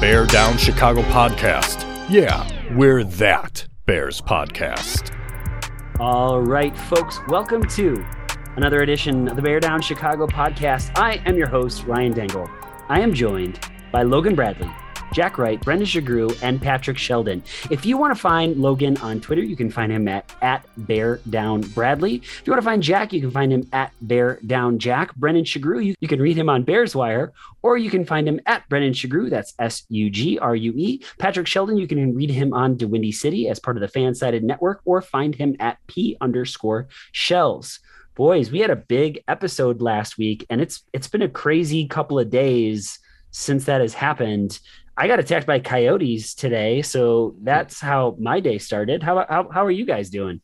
Bear Down Chicago podcast. Yeah, we're that Bears podcast. All right, folks, welcome to another edition of the Bear Down Chicago podcast. I am your host, Ryan Dangle. I am joined by Logan Bradley, Jack Wright, Brendan Sugrue, and Patrick Sheldon. If you want to find Logan on Twitter, you can find him at, at Bear Down Bradley. If you want to find Jack, you can find him at Bear Down Jack. Brendan Sugrue, you, you can read him on Bears Wire, or you can find him at Brendan Sugrue. That's S U G R U E. Patrick Sheldon, you can read him on Da Windy City as part of the FanSided Network, or find him at P underscore Shells. Boys, we had a big episode last week, and it's it's been a crazy couple of days since that has happened. I got attacked by coyotes today, so that's how my day started. How how, how are you guys doing?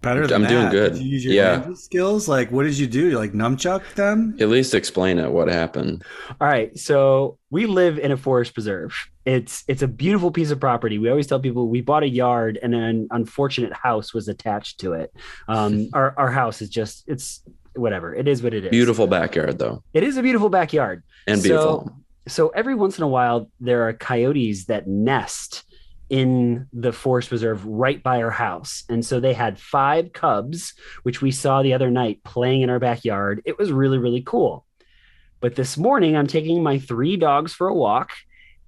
Better than I'm doing good. Did you use your Yeah. skills? Like, what did you do? You like nunchuck them? At least explain it. What happened? All right, so we live in a forest preserve. It's it's a beautiful piece of property. We always tell people we bought a yard and an unfortunate house was attached to it. Um, our our house is just it's whatever. It is what it is. Beautiful backyard though, It is a beautiful backyard. and beautiful. so every once in a while there are coyotes that nest in the forest reserve right by our house. And so they had five cubs which we saw the other night playing in our backyard. It was really really cool. But this morning i'm taking my three dogs for a walk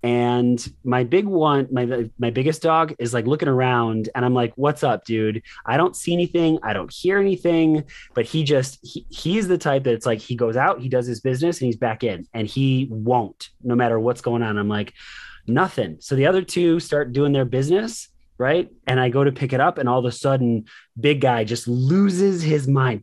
and my big one my my biggest dog is like looking around and i'm like what's up dude? I don't see anything. I don't hear anything. But he just he, he's the type that's like he goes out he does his business and he's back in and he won't no matter what's going on. I'm like nothing. So the other two start doing their business right? And i go to pick it up and all of a sudden big guy just loses his mind.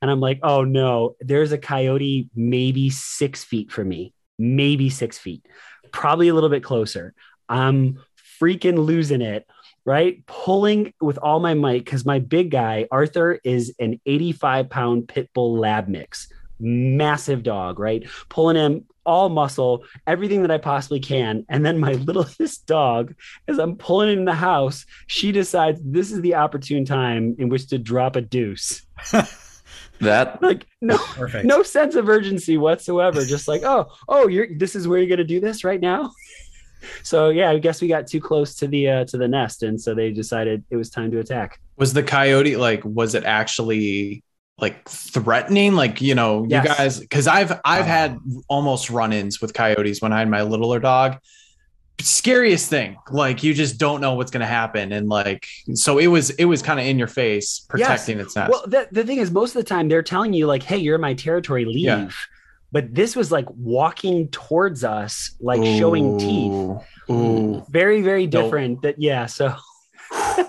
And i'm like oh no. There's a coyote maybe six feet from me maybe six feet probably a little bit closer i'm freaking losing it right? Pulling with all my might because my big guy, Arthur, is an 85 pound pit bull lab mix, massive dog, right? Pulling him all muscle, everything that I possibly can. And then my littlest dog, as I'm pulling in the house, she decides this is the opportune time in which to drop a deuce. That Like, no, Perfect. no sense of urgency whatsoever. Just like, oh, oh, you're this is where you're gonna do this right now. So yeah, I guess we got too close to the uh, to the nest, and so they decided it was time to attack. was the coyote like was it actually like threatening like you know Yes. you guys because i've i've Oh. had almost run-ins with coyotes when i had my littler dog scariest thing like you just don't know what's going to happen and like so it was it was kind of in your face protecting its nest Well, the, the thing is, most of the time they're telling you like, "Hey, you're in my territory, leave." Yeah. But this was like walking towards us, like showing teeth. Ooh. Ooh. Very, very Nope. different. That yeah. So.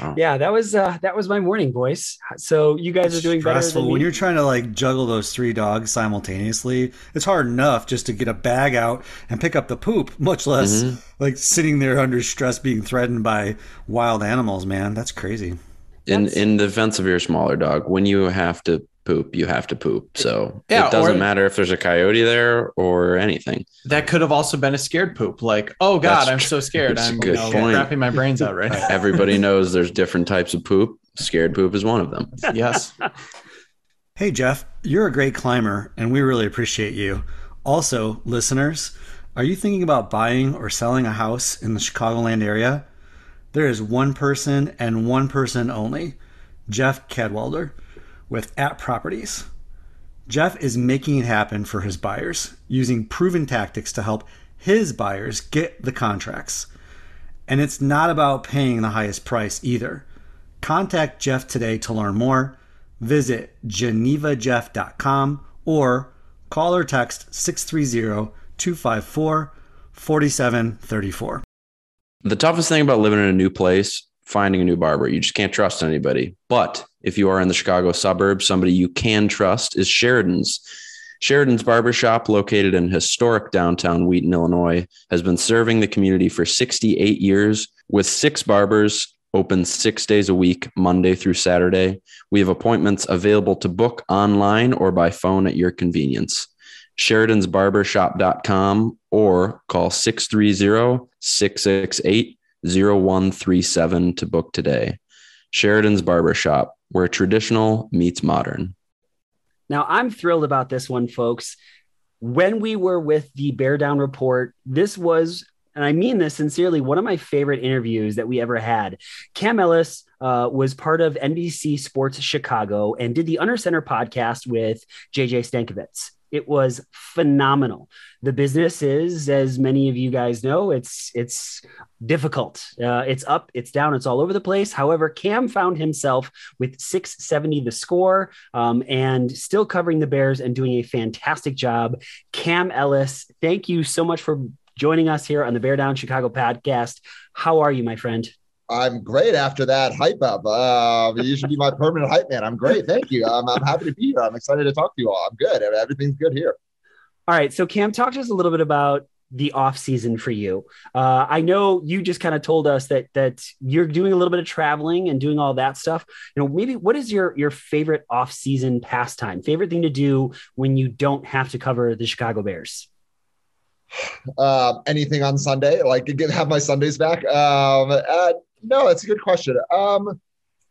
Wow. yeah, that was uh that was my morning, boys. So you guys are doing better stressful than me. when you're trying to like juggle those three dogs simultaneously. It's hard enough just to get a bag out and pick up the poop, much less Mhm. like sitting there under stress being threatened by wild animals. Man, that's crazy. in That's- in defense of your smaller dog, when you have to poop, you have to poop. So Yeah, it doesn't or- matter if there's a coyote there or anything. that could have also been a scared poop like oh god That's i'm so scared that's a i'm you good know, point. wrapping my brains out right now Everybody knows there's different types of poop. Scared poop is one of them. yes Hey, Jeff, you're a great climber, and we really appreciate you. Also, listeners, are you thinking about buying or selling a house in the Chicagoland area? There is one person and one person only, Jeff Cadwalder, with @properties. Jeff is making it happen for his buyers using proven tactics to help his buyers get the contracts. And it's not about paying the highest price either. Contact Jeff today to learn more. Visit genevajeff.com or call or text 630 254 4734. The toughest thing about living in a new place finding a new barber. You just can't trust anybody. But if you are in the Chicago suburbs, somebody you can trust is Sheridan's. Sheridan's Barbershop, located in historic downtown Wheaton, Illinois, has been serving the community for 68 years with six barbers open six days a week, Monday through Saturday. We have appointments available to book online or by phone at your convenience. Sheridan'sBarbershop.com or call 630 668 0137 to book today. Sheridan's Barbershop, where traditional meets modern. Now, I'm thrilled about this one, folks. When we were with the Bear Down Report, this was, and I mean this sincerely, one of my favorite interviews that we ever had. Cam Ellis uh, was part of NBC Sports Chicago and did the Under Center podcast with JJ Stankevitz. It was phenomenal. The business is, as many of you guys know, it's it's difficult. Uh, it's up, it's down, it's all over the place. However, Cam found himself with 670 the score um, and still covering the Bears and doing a fantastic job. Cam Ellis, thank you so much for joining us here on the Bear Down Chicago podcast. How are you, my friend? I'm great after that hype up. Uh, you should be my permanent hype man. I'm great. Thank you. I'm, I'm happy to be here. I'm excited to talk to you all. I'm good. Everything's good here. All right. So, Cam, talk to us a little bit about the off season for you. Uh, I know you just kind of told us that that you're doing a little bit of traveling and doing all that stuff. You know, maybe what is your your favorite off season pastime? Favorite thing to do when you don't have to cover the Chicago Bears? Uh, anything on Sunday? Like get have my Sundays back? Um, uh, no, that's a good question. Um,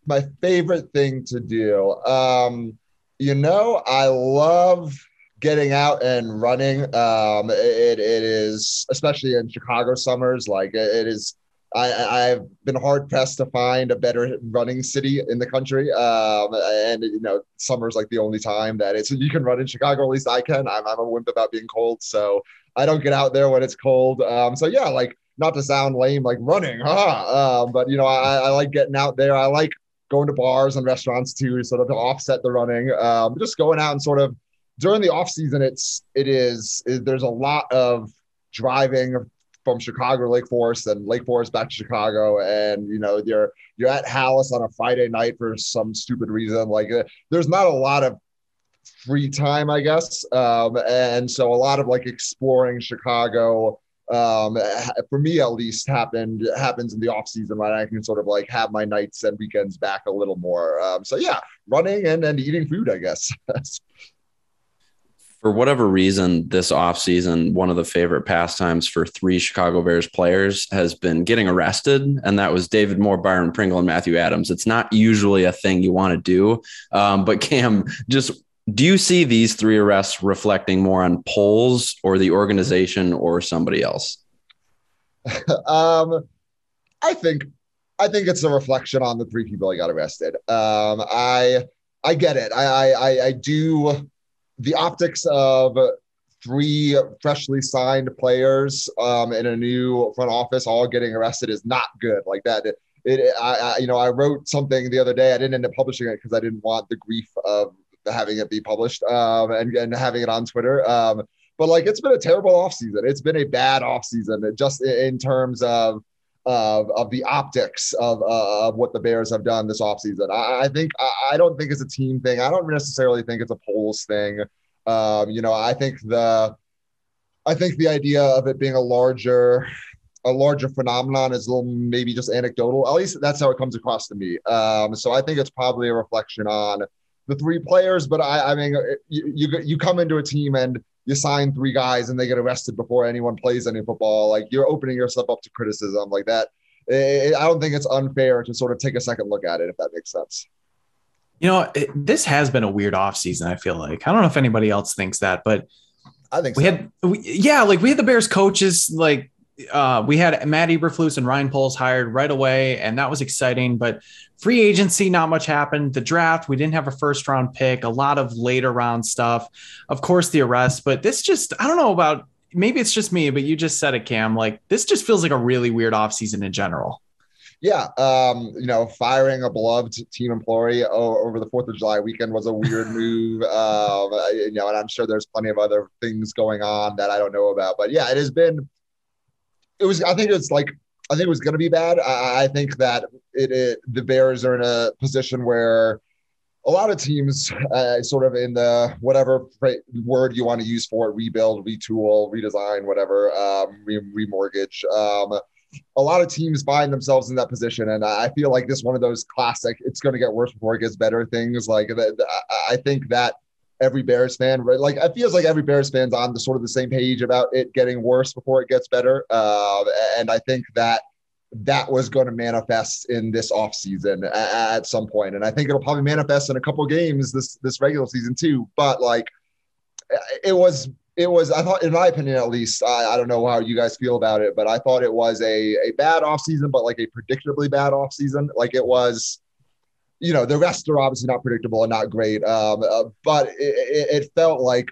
my favorite thing to do. Um, you know, I love getting out and running. Um, it, it is especially in Chicago summers. Like it is. I, I've been hard pressed to find a better running city in the country. Um, and you know, summer's like the only time that it's you can run in Chicago. At least I can. I'm, I'm a wimp about being cold, so I don't get out there when it's cold. Um, so yeah, like not to sound lame, like running, huh? Um, but you know, I, I like getting out there. I like going to bars and restaurants too, sort of to offset the running. Um, just going out and sort of during the off season, it's it is, there's a lot of driving from Chicago to Lake Forest and Lake Forest back to Chicago, and you know you're you're at Halas on a Friday night for some stupid reason. Like uh, there's not a lot of free time, I guess, um, and so a lot of like exploring Chicago um, for me at least happened happens in the off season when I can sort of like have my nights and weekends back a little more. Um, so yeah, running and, and eating food, I guess. for whatever reason, this offseason, one of the favorite pastimes for three Chicago Bears players has been getting arrested. And that was David Moore, Byron Pringle, and Matthew Adams. It's not usually a thing you want to do. Um, but Cam, just do you see these three arrests reflecting more on Poles or the organization or somebody else? um, I think I think it's a reflection on the three people I got arrested. Um, I I get it. I, I I do the optics of three freshly signed players um, in a new front office all getting arrested is not good. Like that. It, it I, I you know I wrote something the other day. I didn't end up publishing it because I didn't want the grief of having it be published um, and, and having it on Twitter. Um, but like it's been a terrible offseason. It's been a bad offseason just in terms of of, of the optics of, uh, of what the Bears have done this offseason. I, I think I, I, don't think it's a team thing. I don't necessarily think it's a Poles thing. Um, you know, I think the I think the idea of it being a larger a larger phenomenon is a little maybe just anecdotal. At least that's how it comes across to me. Um, so I think it's probably a reflection on the three players, but I, I mean, you, you, you come into a team and you sign three guys and they get arrested before anyone plays any football. Like you're opening yourself up to criticism like that. It, I don't think it's unfair to sort of take a second look at it, if that makes sense. You know, it, this has been a weird offseason, I feel like. I don't know if anybody else thinks that, but I think we so. had, we, yeah, like we had the Bears coaches like uh, we had Matt Eberflus and Ryan Poles hired right away, and that was exciting. But free agency, not much happened. The draft, we didn't have a first round pick, a lot of later round stuff. Of course, the arrest, but this just, I don't know about maybe it's just me, but you just said it, Cam. Like this just feels like a really weird offseason in general. Yeah, um, you know, firing a beloved team employee over the Fourth of July weekend was a weird move. Um, you know, and I'm sure there's plenty of other things going on that I don't know about. But yeah, it has been it was I think it's like I think it was going to be bad. I, I, think that it, it the Bears are in a position where a lot of teams, uh, sort of in the whatever word you want to use for it, rebuild, retool, redesign, whatever, um, re- remortgage. Um, a lot of teams find themselves in that position, and I feel like this one of those classic. It's going to get worse before it gets better. Things like I think that every Bears fan, right? Like it feels like every Bears fan's on the sort of the same page about it getting worse before it gets better. Uh, and I think that that was going to manifest in this offseason at, at some point. And I think it'll probably manifest in a couple games this this regular season too. But like it was it was I thought in my opinion at least I, I don't know how you guys feel about it, but I thought it was a a bad offseason, but like a predictably bad offseason. Like it was you know, the rest are obviously not predictable and not great. Um, uh, but it, it, felt like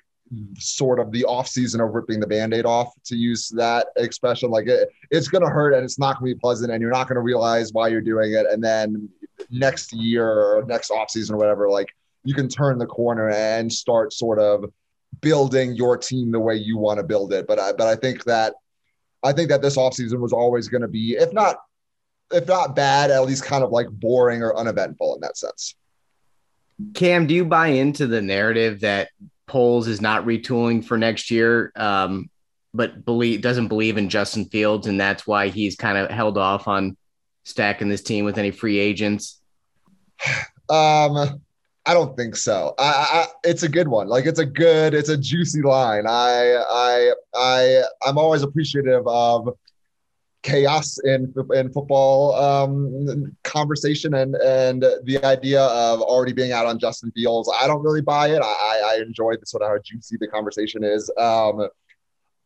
sort of the off season of ripping the band-aid off to use that expression. Like it, it's going to hurt and it's not going to be pleasant and you're not going to realize why you're doing it. And then next year or next off season or whatever, like you can turn the corner and start sort of building your team the way you want to build it. But I, but I think that, I think that this offseason was always going to be, if not if not bad, at least kind of like boring or uneventful in that sense. Cam, do you buy into the narrative that Poles is not retooling for next year, um, but believe doesn't believe in Justin Fields, and that's why he's kind of held off on stacking this team with any free agents? Um, I don't think so. I, I, it's a good one. Like it's a good, it's a juicy line. I, I, I, I'm always appreciative of chaos in in football um, conversation and and the idea of already being out on Justin Fields. I don't really buy it. I, I enjoy the sort of how juicy the conversation is. Um,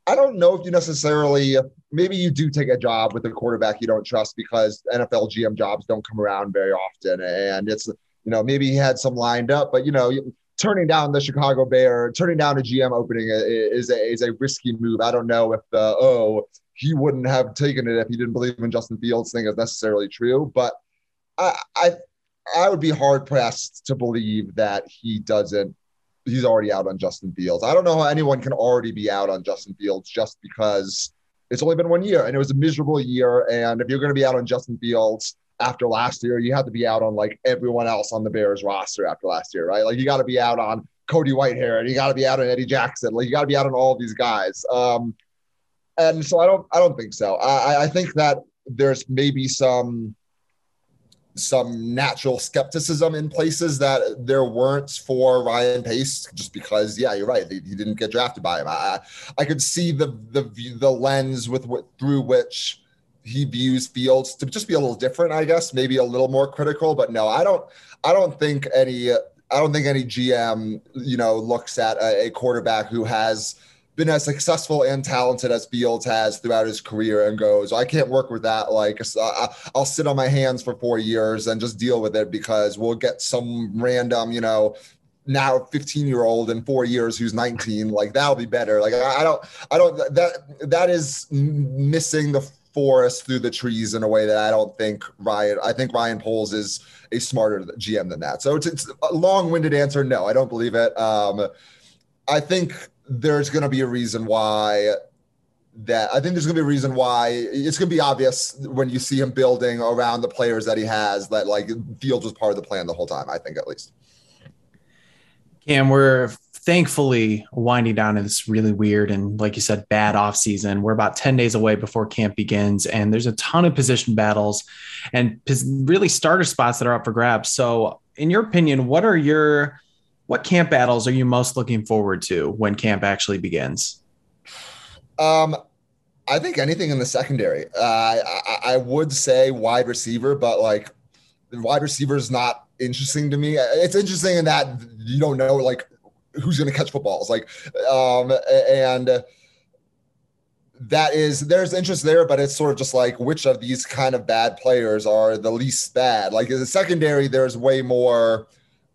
I don't know if you necessarily maybe you do take a job with a quarterback you don't trust because NFL GM jobs don't come around very often, and it's you know maybe he had some lined up, but you know turning down the Chicago Bear, turning down a GM opening is a, is a risky move. I don't know if the oh he wouldn't have taken it if he didn't believe in Justin Fields thing is necessarily true. But I, I, I would be hard pressed to believe that he doesn't. He's already out on Justin Fields. I don't know how anyone can already be out on Justin Fields just because it's only been one year and it was a miserable year. And if you're going to be out on Justin Fields after last year, you have to be out on like everyone else on the Bears roster after last year, right? Like you got to be out on Cody Whitehair and you got to be out on Eddie Jackson. Like you got to be out on all these guys. Um, and so I don't I don't think so. I, I think that there's maybe some some natural skepticism in places that there weren't for Ryan Pace, just because, yeah, you're right, he, didn't get drafted by him. I, I could see the the the lens with what, through which he views Fields to just be a little different, I guess, maybe a little more critical. But no, I don't I don't think any I don't think any GM you know looks at a, a quarterback who has been as successful and talented as Fields has throughout his career and goes, I can't work with that. Like, I'll sit on my hands for four years and just deal with it because we'll get some random, you know, now 15 year old in four years who's 19 like that'll be better. Like I, don't i don't that that is missing the forest through the trees in a way that i don't think ryan i think ryan poles is a smarter gm than that. So it's, it's a long-winded answer no i don't believe it. Um i think there's going to be a reason why that I think there's going to be a reason why it's going to be obvious when you see him building around the players that he has that like Fields was part of the plan the whole time. I think at least. Cam, we're thankfully winding down in this really weird and like you said bad off season we're about 10 days away before camp begins and there's a ton of position battles and really starter spots that are up for grabs so in your opinion what are your what camp battles are you most looking forward to when camp actually begins? Um, I think anything in the secondary. Uh, I, I would say wide receiver, but like wide receiver is not interesting to me. It's interesting in that you don't know like who's going to catch footballs, like, um, and that is there's interest there, but it's sort of just like which of these kind of bad players are the least bad. Like in the secondary, there's way more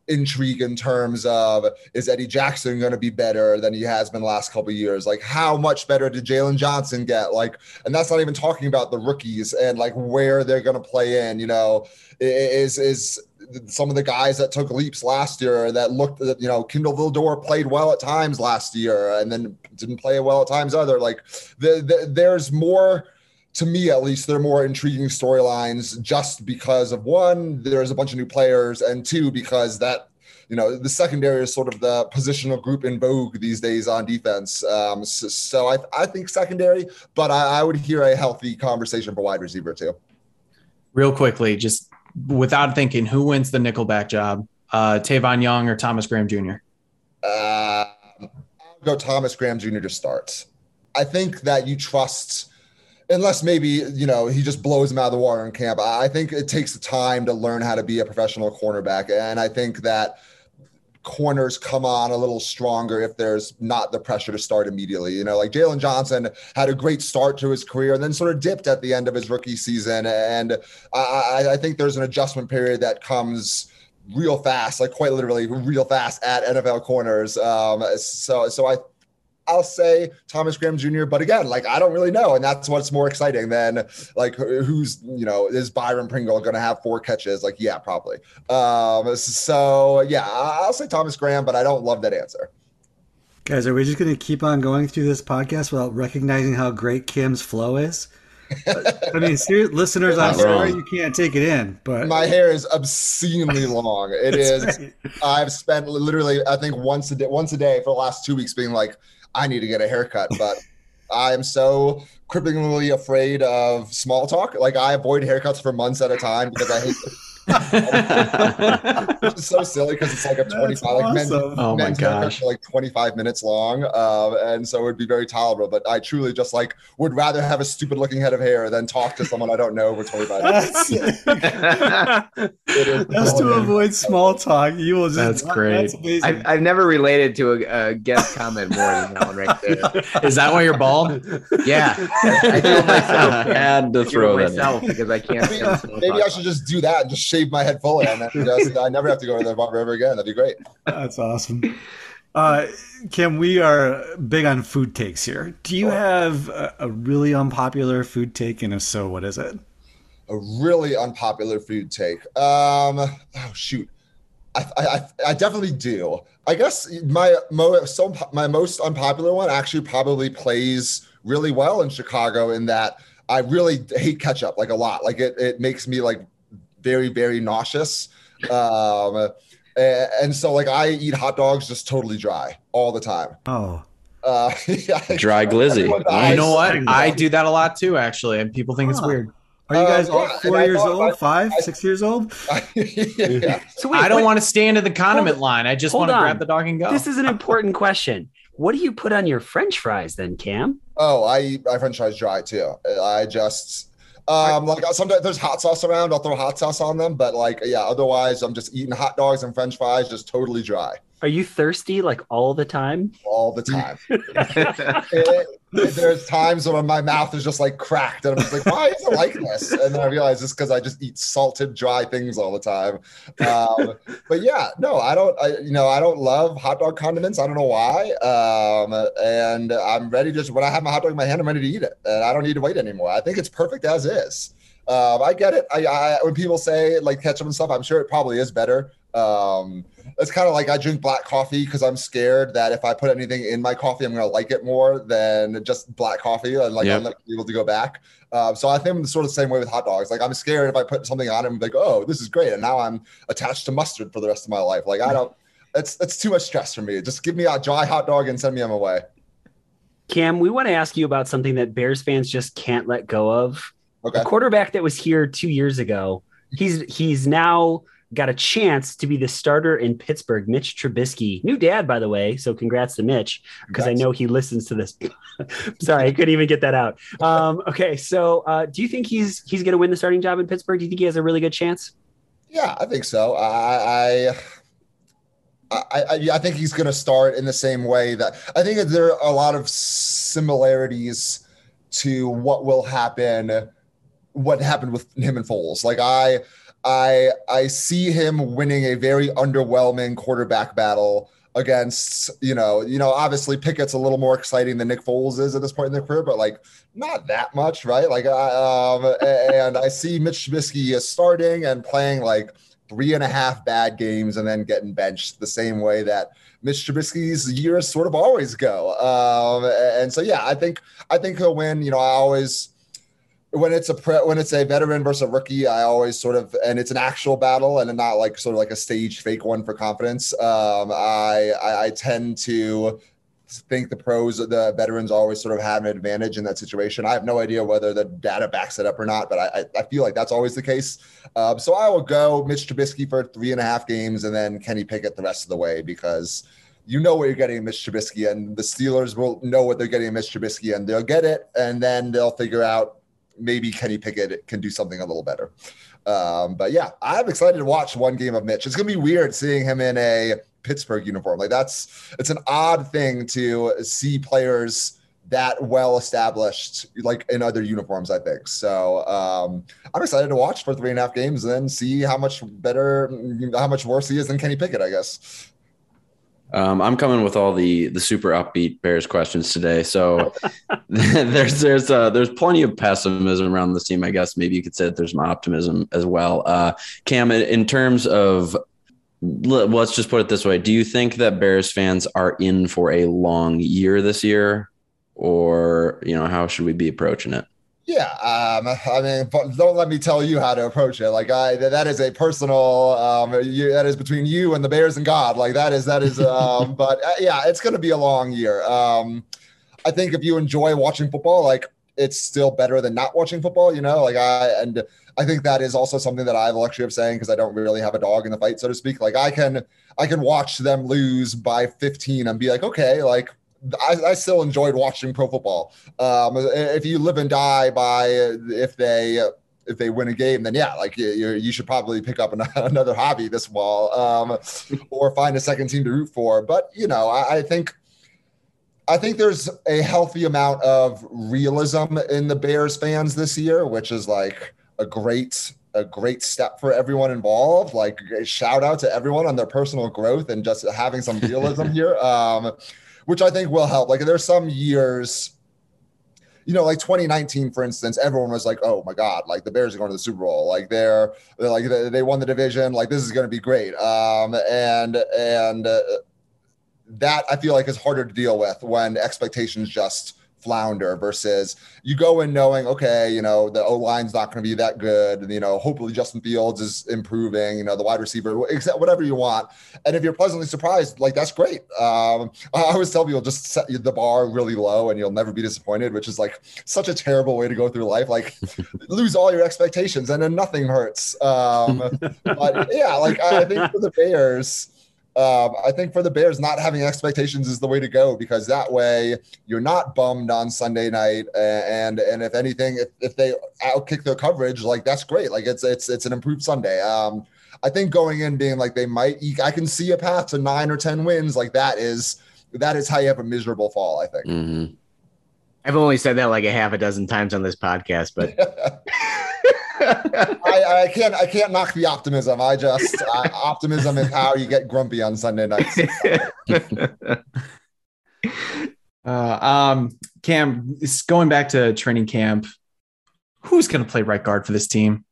intrigue in terms of is Eddie Jackson going to be better than he has been last couple years? Like how much better did Jaylon Johnson get? Like, and that's not even talking about the rookies and like where they're going to play in. You know, is is some of the guys that took leaps last year that looked, you know, Kindall Vildor played well at times last year and then didn't play well at times other. Like the, the, there's more to me at least, they're more intriguing storylines just because of one, there's a bunch of new players, and two, because that you know the secondary is sort of the positional group in vogue these days on defense. Um, so, so I, I think secondary, but I, I would hear a healthy conversation for wide receiver too. Real quickly, just without thinking, who wins the nickelback job? Uh, Tavon Young or Thomas Graham Jr.? Uh, I'll go Thomas Graham Jr. to start. I think that you trust, unless maybe you know he just blows him out of the water in camp. I think it takes time to learn how to be a professional cornerback, and I think that corners come on a little stronger if there's not the pressure to start immediately. You know, like Jaylon Johnson had a great start to his career and then sort of dipped at the end of his rookie season. And I, I think there's an adjustment period that comes real fast, like quite literally real fast at NFL corners. Um, so, so I I'll say Thomas Graham Jr., but again, like I don't really know, and that's what's more exciting than like who's you know is Byron Pringle going to have four catches? Like yeah, probably. Um, so yeah, I'll say Thomas Graham, but I don't love that answer. Guys, are we just going to keep on going through this podcast without recognizing how great Cam's flow is? I mean, serious, listeners, I'm sorry you can't take it in, but my hair is obscenely long. It is. Right. I've spent literally, I think once a day, once a day for the last two weeks, being like, I need to get a haircut, but I am so cripplingly afraid of small talk. Like I avoid haircuts for months at a time because I hate which is so silly because it's like a 25 awesome. like men, oh my gosh. like 25 minutes long um, and so it would be very tolerable but i truly just like would rather have a stupid looking head of hair than talk to someone i don't know for 25 minutes just to avoid small talk you will just that's great. that's I've, I've never related to a, a, guest comment more than that one right there. Is that why you're bald? Yeah. I feel myself I had to throw that myself because i can't maybe, maybe i should just do that and just shave my head fully, and just, I never have to go to the barber ever again. That'd be great. That's awesome. Uh, Cam, we are big on food takes here. Do you have a, a, really unpopular food take, and if so, what is it? A really unpopular food take. Um, oh shoot, I, I, I definitely do. I guess my so my most unpopular one actually probably plays really well in Chicago in that I really hate ketchup like a lot. Like it, it makes me like very very nauseous. Um, and so like I eat hot dogs just totally dry all the time. Oh. Uh, yeah, dry glizzy. You know what? I do that a lot too, actually, and people think huh. it's weird. Are you guys uh, all four years old, I, five, I, six years old? yeah. So wait, I don't want to stand in the condiment line. I just want to grab the dog and go. This is an important question. What do you put on your French fries then, Cam? Oh, I eat my French fries dry too. I just um, like sometimes there's hot sauce around, I'll throw hot sauce on them, but like yeah, otherwise I'm just eating hot dogs and French fries, just totally dry. Are you thirsty like all the time? All the time. it, it, there's times when my mouth is just like cracked, and I'm just like, why is it like this? And then I realize it's because I just eat salted, dry things all the time. Um, but yeah, no, I don't. I, you know, I don't love hot dog condiments. I don't know why. Um, and I'm ready to just when I have my hot dog in my hand, I'm ready to eat it, and I don't need to wait anymore. I think it's perfect as is. Um, I get it. I, I, when people say like ketchup and stuff, I'm sure it probably is better. Um, it's kind of like I drink black coffee because I'm scared that if I put anything in my coffee, I'm going to like it more than just black coffee. And like yep. I'm not able to go back. Uh, so I think I'm sort of the same way with hot dogs. Like I'm scared if I put something on it, I'm like, oh, this is great, and now I'm attached to mustard for the rest of my life. Like I don't. It's it's too much stress for me. Just give me a dry hot dog and send me on my way. Cam, we want to ask you about something that Bears fans just can't let go of. Okay. A quarterback that was here two years ago. He's he's now got a chance to be the starter in Pittsburgh. Mitch Trubisky, new dad, by the way. So congrats to Mitch because I know he listens to this. Sorry, I couldn't even get that out. Um, okay, so uh, do you think he's he's going to win the starting job in Pittsburgh? Do you think he has a really good chance? Yeah, I think so. I. I... I, I, think he's going to start in the same way that I think that there are a lot of similarities to what will happen, what happened with him and Foles. Like I, I I see him winning a very underwhelming quarterback battle against you know you know obviously Pickett's a little more exciting than Nick Foles is at this point in their career, but like not that much, right? Like um, and I see Mitch Trubisky starting and playing like three and a half bad games and then getting benched the same way that Mitch Trubisky's years sort of always go. Um, and so yeah, I think I think he'll win. You know, I always when it's a pre, when it's a veteran versus a rookie, I always sort of and it's an actual battle and not like sort of like a stage fake one for confidence. Um, I, I I tend to think the pros, the veterans always sort of have an advantage in that situation. I have no idea whether the data backs it up or not, but I, I feel like that's always the case. Um, so I will go Mitch Trubisky for three and a half games and then Kenny Pickett the rest of the way because you know what you're getting in Mitch Trubisky, and the Steelers will know what they're getting in Mitch Trubisky, and they'll get it, and then they'll figure out maybe Kenny Pickett can do something a little better. Um, but yeah, I'm excited to watch one game of Mitch. It's gonna be weird seeing him in a Pittsburgh uniform. Like that's it's an odd thing to see players that well established like in other uniforms i think so um, i'm excited to watch for three and a half games and then see how much better how much worse he is than kenny pickett i guess um, I'm coming with all the the super upbeat Bears questions today. So there's there's uh, there's plenty of pessimism around this team. I guess maybe you could say that there's some optimism as well. Uh, Cam, in terms of let's just put it this way: Do you think that Bears fans are in for a long year this year, or you know how should we be approaching it? Yeah, um, I mean, don't let me tell you how to approach it. Like, I that is a personal, um, you, that is between you and the Bears and God. Like, that is that is. Um, but uh, yeah, it's going to be a long year. Um, I think if you enjoy watching football, like it's still better than not watching football. You know, like I and I think that is also something that I have a luxury of saying because I don't really have a dog in the fight, so to speak. Like I can I can watch them lose by 15 and be like, okay, like I, I, still enjoyed watching pro football. Um, if you live and die by if they if they win a game, then yeah, like you, you should probably pick up another hobby this fall um, or find a second team to root for. But you know, I, I think I think there's a healthy amount of realism in the Bears fans this year, which is like a great a great step for everyone involved. Like shout out to everyone on their personal growth and just having some realism here. Um, which I think will help. Like there's some years, you know, like 2019, for instance, everyone was like, "Oh my God, like the Bears are going to the Super Bowl. Like they're, they're like they, won the division. Like this is going to be great." Um, and and uh, that I feel like is harder to deal with when expectations just flounder versus you go in knowing, okay, you know, the O line's not going to be that good. And, you know, hopefully Justin Fields is improving, you know, the wide receiver, except whatever you want. And if you're pleasantly surprised, like that's great. Um, I always tell people just set the bar really low and you'll never be disappointed, which is like such a terrible way to go through life. Like lose all your expectations and then nothing hurts. Um, but yeah, like I think for the Bears, um, I think for the Bears, not having expectations is the way to go because that way you're not bummed on Sunday night. And and if anything, if, if they outkick their coverage, like that's great. Like it's it's it's an improved Sunday. Um, I think going in being like they might, I can see a path to nine or ten wins. Like that is that is how you have a miserable fall. I think. Mm-hmm. I've only said that like a half a dozen times on this podcast, but. I, I, can't I can't knock the optimism. I just uh, optimism is how you get grumpy on Sunday nights. uh, um, Cam, going back to training camp. Who's going to play right guard for this team?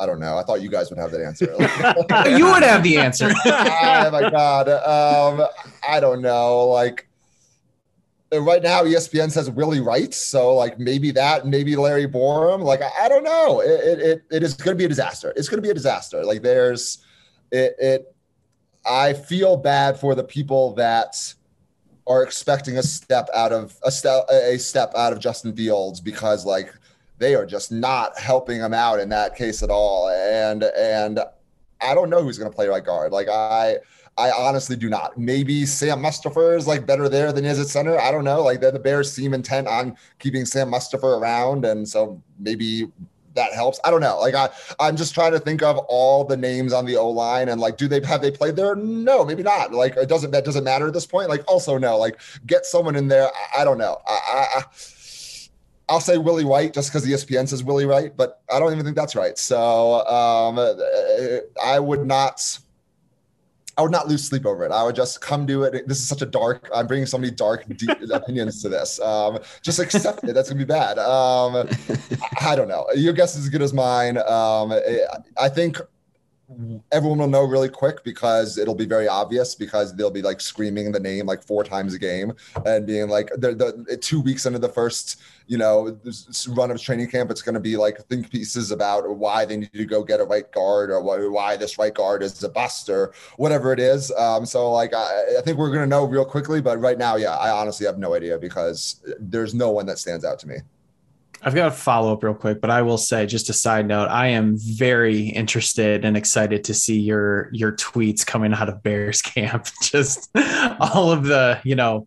I don't know. I thought you guys would have that answer. you would have the answer. oh my god. Um, I don't know. Like right now ESPN says Willie Wright, so like maybe that, maybe Larry Borom. Like I, I don't know. It, it it is going to be a disaster. It's going to be a disaster. Like there's it, it. I feel bad for the people that are expecting a step out of a step a step out of Justin Fields because like they are just not helping him out in that case at all. And and I don't know who's going to play right guard. Like I I honestly do not. Maybe Sam Mustipher is like better there than he is at center. I don't know. Like the, the Bears seem intent on keeping Sam Mustipher around, and so maybe that helps. I don't know. Like I, I'm just trying to think of all the names on the O line and like, do they have they played there? No, maybe not. Like it doesn't that doesn't matter at this point. Like also no. Like get someone in there. I, I don't know. I, I I'll say Willie White just because ESPN says Willie White, but I don't even think that's right. So um, I would not. I would not lose sleep over it. I would just come to it. This is such a dark. I'm bringing so many dark opinions to this. Um, just accept it. That's gonna be bad. Um, I, I, don't know. Your guess is as good as mine. Um, I think everyone will know really quick because it'll be very obvious because they'll be like screaming the name like four times a game and being like the two weeks into the first you know run of training camp it's going to be like think pieces about why they need to go get a right guard or why, why this right guard is a bust or whatever it is. Um, so like I, I think we're going to know real quickly but right now yeah i honestly have no idea because there's no one that stands out to me I've got a follow up real quick, but I will say just a side note, I am very interested and excited to see your your tweets coming out of Bears camp. Just all of the, you know,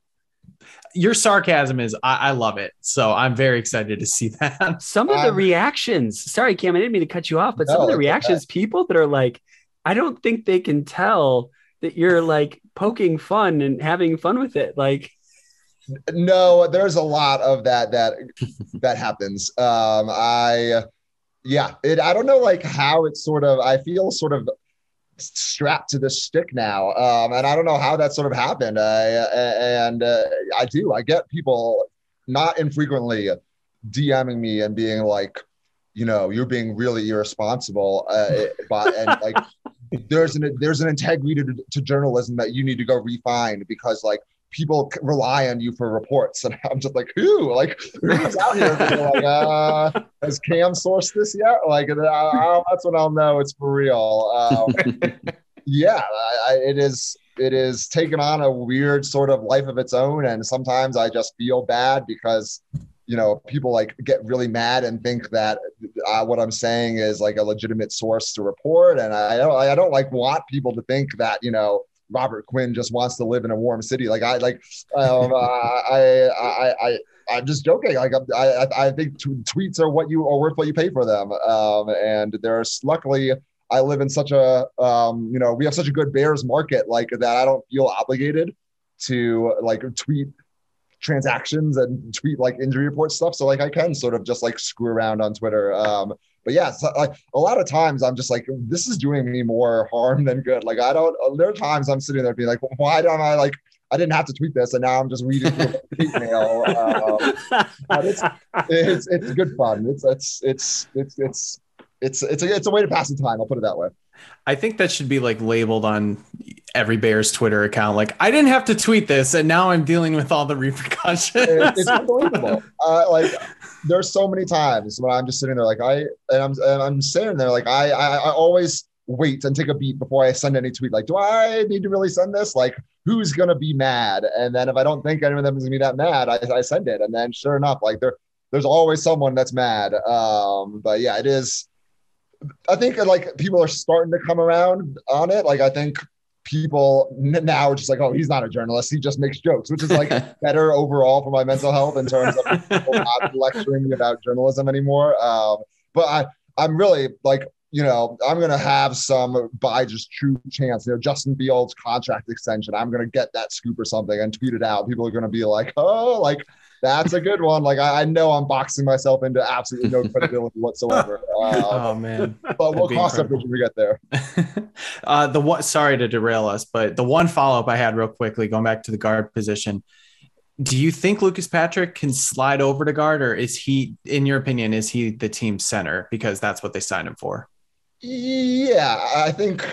your sarcasm is I, I love it. So I'm very excited to see that. Some of the Um, reactions, sorry, Cam, I didn't mean to cut you off, but some of the it's okay. reactions, people that are like, I don't think they can tell that you're like poking fun and having fun with it. Like, no there's a lot of that that that happens. Um i yeah it i don't know like how it's sort of i feel sort of strapped to this stick now. Um and i don't know how that sort of happened. And uh, i do i get people not infrequently dming me and being like you know you're being really irresponsible uh, but and like there's an there's an integrity to, to journalism that you need to go refine because like people rely on you for reports and i'm just like who like who's out here like uh has cam sourced this yet? Like uh, that's when i'll know it's for real. Um, yeah I, I, it is it is taken on a weird sort of life of its own and sometimes i just feel bad because you know people like get really mad and think that uh, what i'm saying is like a legitimate source to report and i don't i don't like want people to think that you know Robert Quinn just wants to live in a warm city. Like I like, um, I, I, I, I'm just joking. Like I, I, I think t- tweets are what you are worth what you pay for them. Um, and there's luckily I live in such a, um, you know, we have such a good Bears market like that. I don't feel obligated to like tweet transactions and tweet like injury report stuff. So like I can sort of just like screw around on Twitter. Um, but yeah, so, like a lot of times I'm just like, this is doing me more harm than good. Like I don't. There are times I'm sitting there being like, why don't I like? I didn't have to tweet this, and now I'm just reading through hate mail. Um, but it's it's it's good fun. It's it's it's it's it's it's it's a, it's a way to pass the time. I'll put it that way. I think that should be like labeled on every Bears Twitter account. Like, I didn't have to tweet this, and now I'm dealing with all the repercussions. It- it's unbelievable. Uh, like there's so many times when I'm just sitting there like I and I'm and I'm sitting there like I, I I always wait and take a beat before I send any tweet. Like, do I need to really send this? Like, who's gonna be mad? And then if I don't think any of them is gonna be that mad, I, I send it. And then sure enough, like there there's always someone that's mad. Um, but yeah, it is. I think like people are starting to come around on it. Like I think people n- now are just like, oh, he's not a journalist. He just makes jokes, which is like better overall for my mental health in terms of people not lecturing me about journalism anymore. Um, but I, I'm really like, you know, I'm gonna have some by just true chance, you know, Justin Fields contract extension. I'm gonna get that scoop or something and tweet it out. People are gonna be like, oh, like that's a good one. Like I, I know I'm boxing myself into absolutely no credibility whatsoever. Um, oh man. but we'll that'd be cross that incredible. bridge we get there. uh, the one, sorry to derail us, but the one follow up I had real quickly, going back to the guard position. Do you think Lucas Patrick can slide over to guard, or is he, in your opinion, is he the team center because that's what they signed him for? Yeah, I think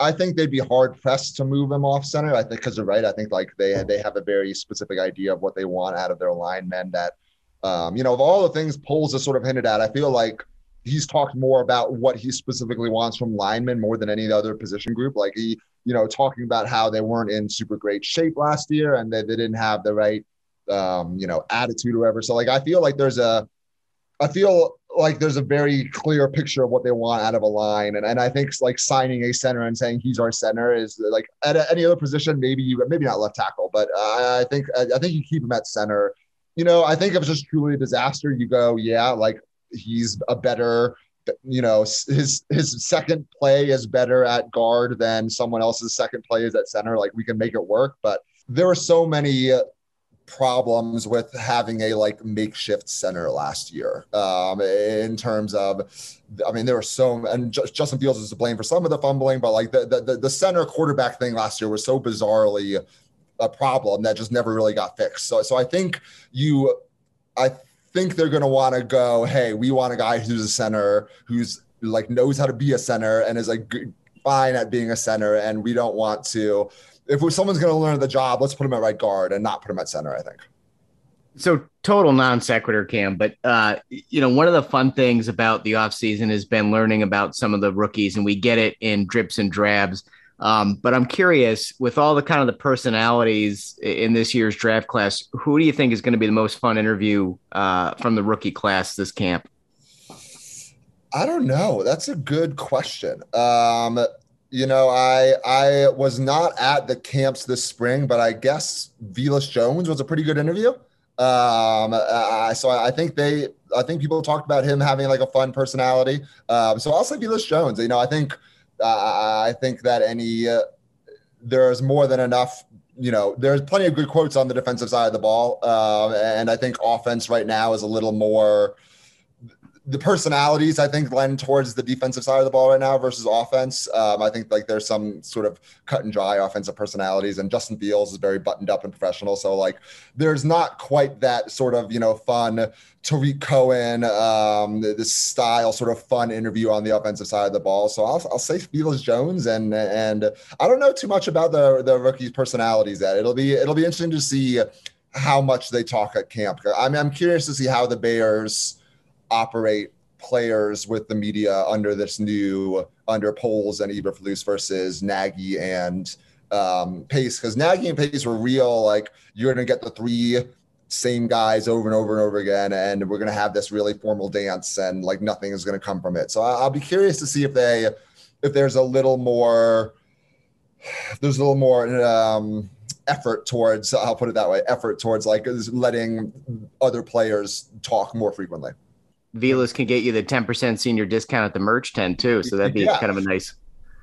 I think they'd be hard pressed to move him off center. I think because you're right. I think like they they have a very specific idea of what they want out of their linemen. That um, you know, of all the things Poles has sort of hinted at, I feel like he's talked more about what he specifically wants from linemen more than any other position group. Like he, you know, talking about how they weren't in super great shape last year and they, they didn't have the right um, you know, attitude or whatever. So like I feel like there's a I feel like there's a very clear picture of what they want out of a line. And, and I think like signing a center and saying he's our center is like at a- any other position, maybe you, maybe not left tackle, but I, I think, I, I think you keep him at center. You know, I think if it's just truly a disaster, you go, yeah, like he's a better, you know, his, his second play is better at guard than someone else's second play is at center. Like we can make it work, but there are so many uh, problems with having a like makeshift center last year um, in terms of I mean there were so and Justin Fields is to blame for some of the fumbling but like the, the the center quarterback thing last year was so bizarrely a problem that just never really got fixed so so I think you I think they're going to want to go hey we want a guy who's a center who's like knows how to be a center and is like fine at being a center. And we don't want to. If someone's going to learn the job, let's put him at right guard and not put him at center. I think. So total non sequitur, Cam. But uh, you know, one of the fun things about the offseason has been learning about some of the rookies, and we get it in drips and drabs. Um, but I'm curious, with all the kind of the personalities in this year's draft class, who do you think is going to be the most fun interview uh, from the rookie class this camp? I don't know. That's a good question. Um, you know, I I was not at the camps this spring, but I guess Velus Jones was a pretty good interview. Um, uh, so I think they, I think people talked about him having like a fun personality. Um, so I'll say Velus Jones. You know, I think, uh, I think that any, uh, there's more than enough. You know, there's plenty of good quotes on the defensive side of the ball, um, and I think offense right now is a little more the personalities I think lend towards the defensive side of the ball right now versus offense. Um, I think like there's some sort of cut and dry offensive personalities, and Justin Fields is very buttoned up and professional. So like there's not quite that sort of you know fun Tarik Cohen, um, this style sort of fun interview on the offensive side of the ball. So I'll, I'll say Velus Jones, and and I don't know too much about the the rookies' personalities. Yet it'll be it'll be interesting to see how much they talk at camp. I mean, I'm curious to see how the Bears operate players with the media under this new under Poles and Eberflus versus Nagy and um, Pace because Nagy and Pace were real. Like you're gonna get the three same guys over and over and over again, and we're gonna have this really formal dance, and like nothing is gonna come from it. So I, will be curious to see if they if there's a little more there's a little more um, effort towards I'll put it that way effort towards like letting other players talk more frequently. Velus can get you the 10% senior discount at the merch tent too. So that'd be yeah. kind of a nice.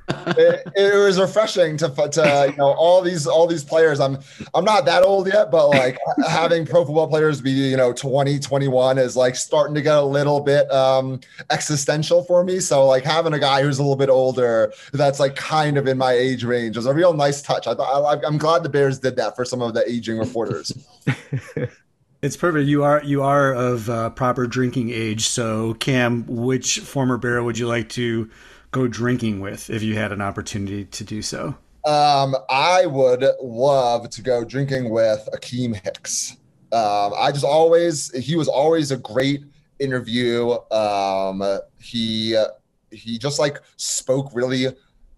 it, it, was refreshing to, put to you know all these all these players i'm i'm not that old yet but like having pro football players be you know 20 21 is like starting to get a little bit um existential for me so like having a guy who's a little bit older that's like kind of in my age range was a real nice touch i thought I, i'm glad the bears did that for some of the aging reporters It's perfect. You are you are of uh, proper drinking age. So, Cam, which former Bear would you like to go drinking with if you had an opportunity to do so? Um, I would love to go drinking with Akiem Hicks. Um, I just always he was always a great interview. Um, he he just like spoke really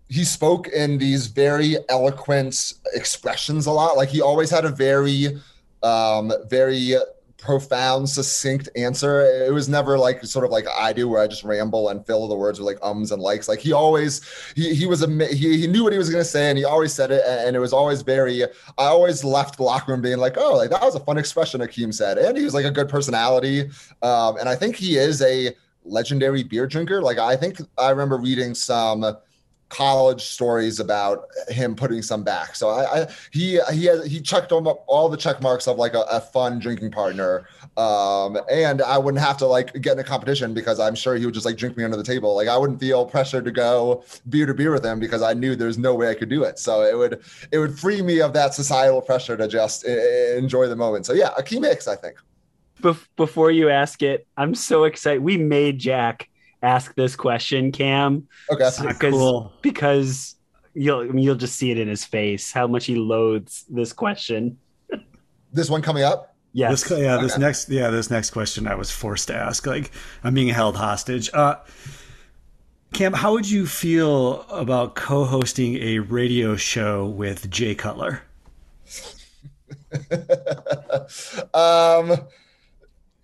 he spoke in these very eloquent expressions a lot. Like he always had a very um, very profound, succinct answer. It was never like sort of like I do, where I just ramble and fill the words with like ums and likes. Like he always, he he was a he, he knew what he was gonna say, and he always said it, and it was always very. I always left the locker room being like, oh, like that was a fun expression Akiem said, and he was like a good personality, um, and I think he is a legendary beer drinker. Like I think I remember reading some college stories about him putting some back. So I, I he he has, he checked up all the check marks of like a, a fun drinking partner. Um, and I wouldn't have to like get in a competition because I'm sure he would just like drink me under the table. Like I wouldn't feel pressured to go beer to beer with him because I knew there's no way I could do it. So it would it would free me of that societal pressure to just uh, enjoy the moment. So yeah, Akiem Hicks, I think. Before you ask it, I'm so excited. We made Jack ask this question, Cam. Okay, because cool. because you'll you'll just see it in his face how much he loathes this question. this one coming up. Yes. This, yeah. This next. Yeah. This next question I was forced to ask. Like I'm being held hostage. Uh, Cam, how would you feel about co-hosting a radio show with Jay Cutler? um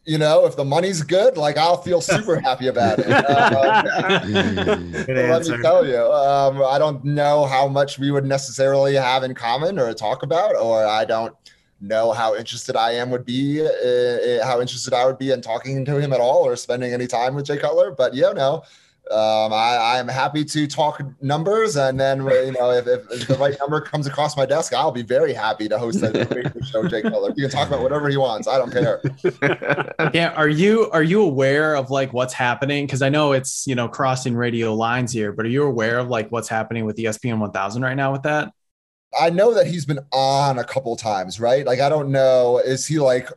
you know, if the money's good, like I'll feel super happy about it. Uh, let me tell you, um, I don't know how much we would necessarily have in common or talk about, or I don't know how interested I am would be, uh, how interested I would be in talking to him at all or spending any time with Jay Cutler. But you know, um, I, am happy to talk numbers, and then you know if, if, if, the right number comes across my desk, I'll be very happy to host a show. Jake Miller, you can talk about whatever he wants. I don't care. yeah, are you are you aware of like what's happening? Because I know it's you know crossing radio lines here, but are you aware of like what's happening with the ESPN 1000 right now with that? I know that he's been on a couple times, right? Like I don't know, is he like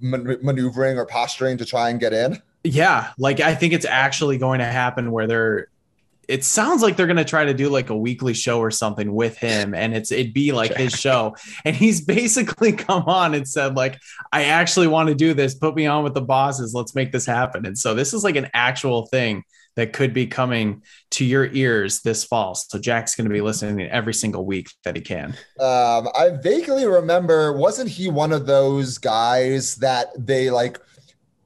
man- maneuvering or posturing to try and get in? Yeah, like I think it's actually going to happen where they're it sounds like they're going to try to do like a weekly show or something with him and it's it'd be like his show. And he's basically come on and said like i actually want to do this. Put me on with the bosses. Let's make this happen. And so this is like an actual thing that could be coming to your ears this fall. So jack's going to be listening every single week that he can. Um, I vaguely remember, wasn't he one of those guys that they like?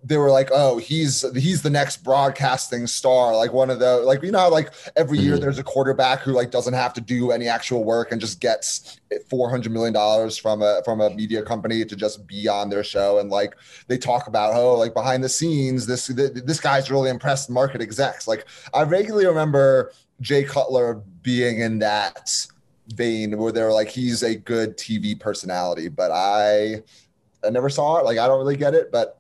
They were like, "Oh, he's he's the next broadcasting star." Like one of the like you know like every year Mhm. there's a quarterback who like doesn't have to do any actual work and just gets four hundred million dollars from a from a media company to just be on their show and like they talk about oh like behind the scenes this this guy's really impressed market execs. Like I vaguely remember Jay Cutler being in that vein where they're like he's a good TV personality, but I I never saw it. Like I don't really get it, but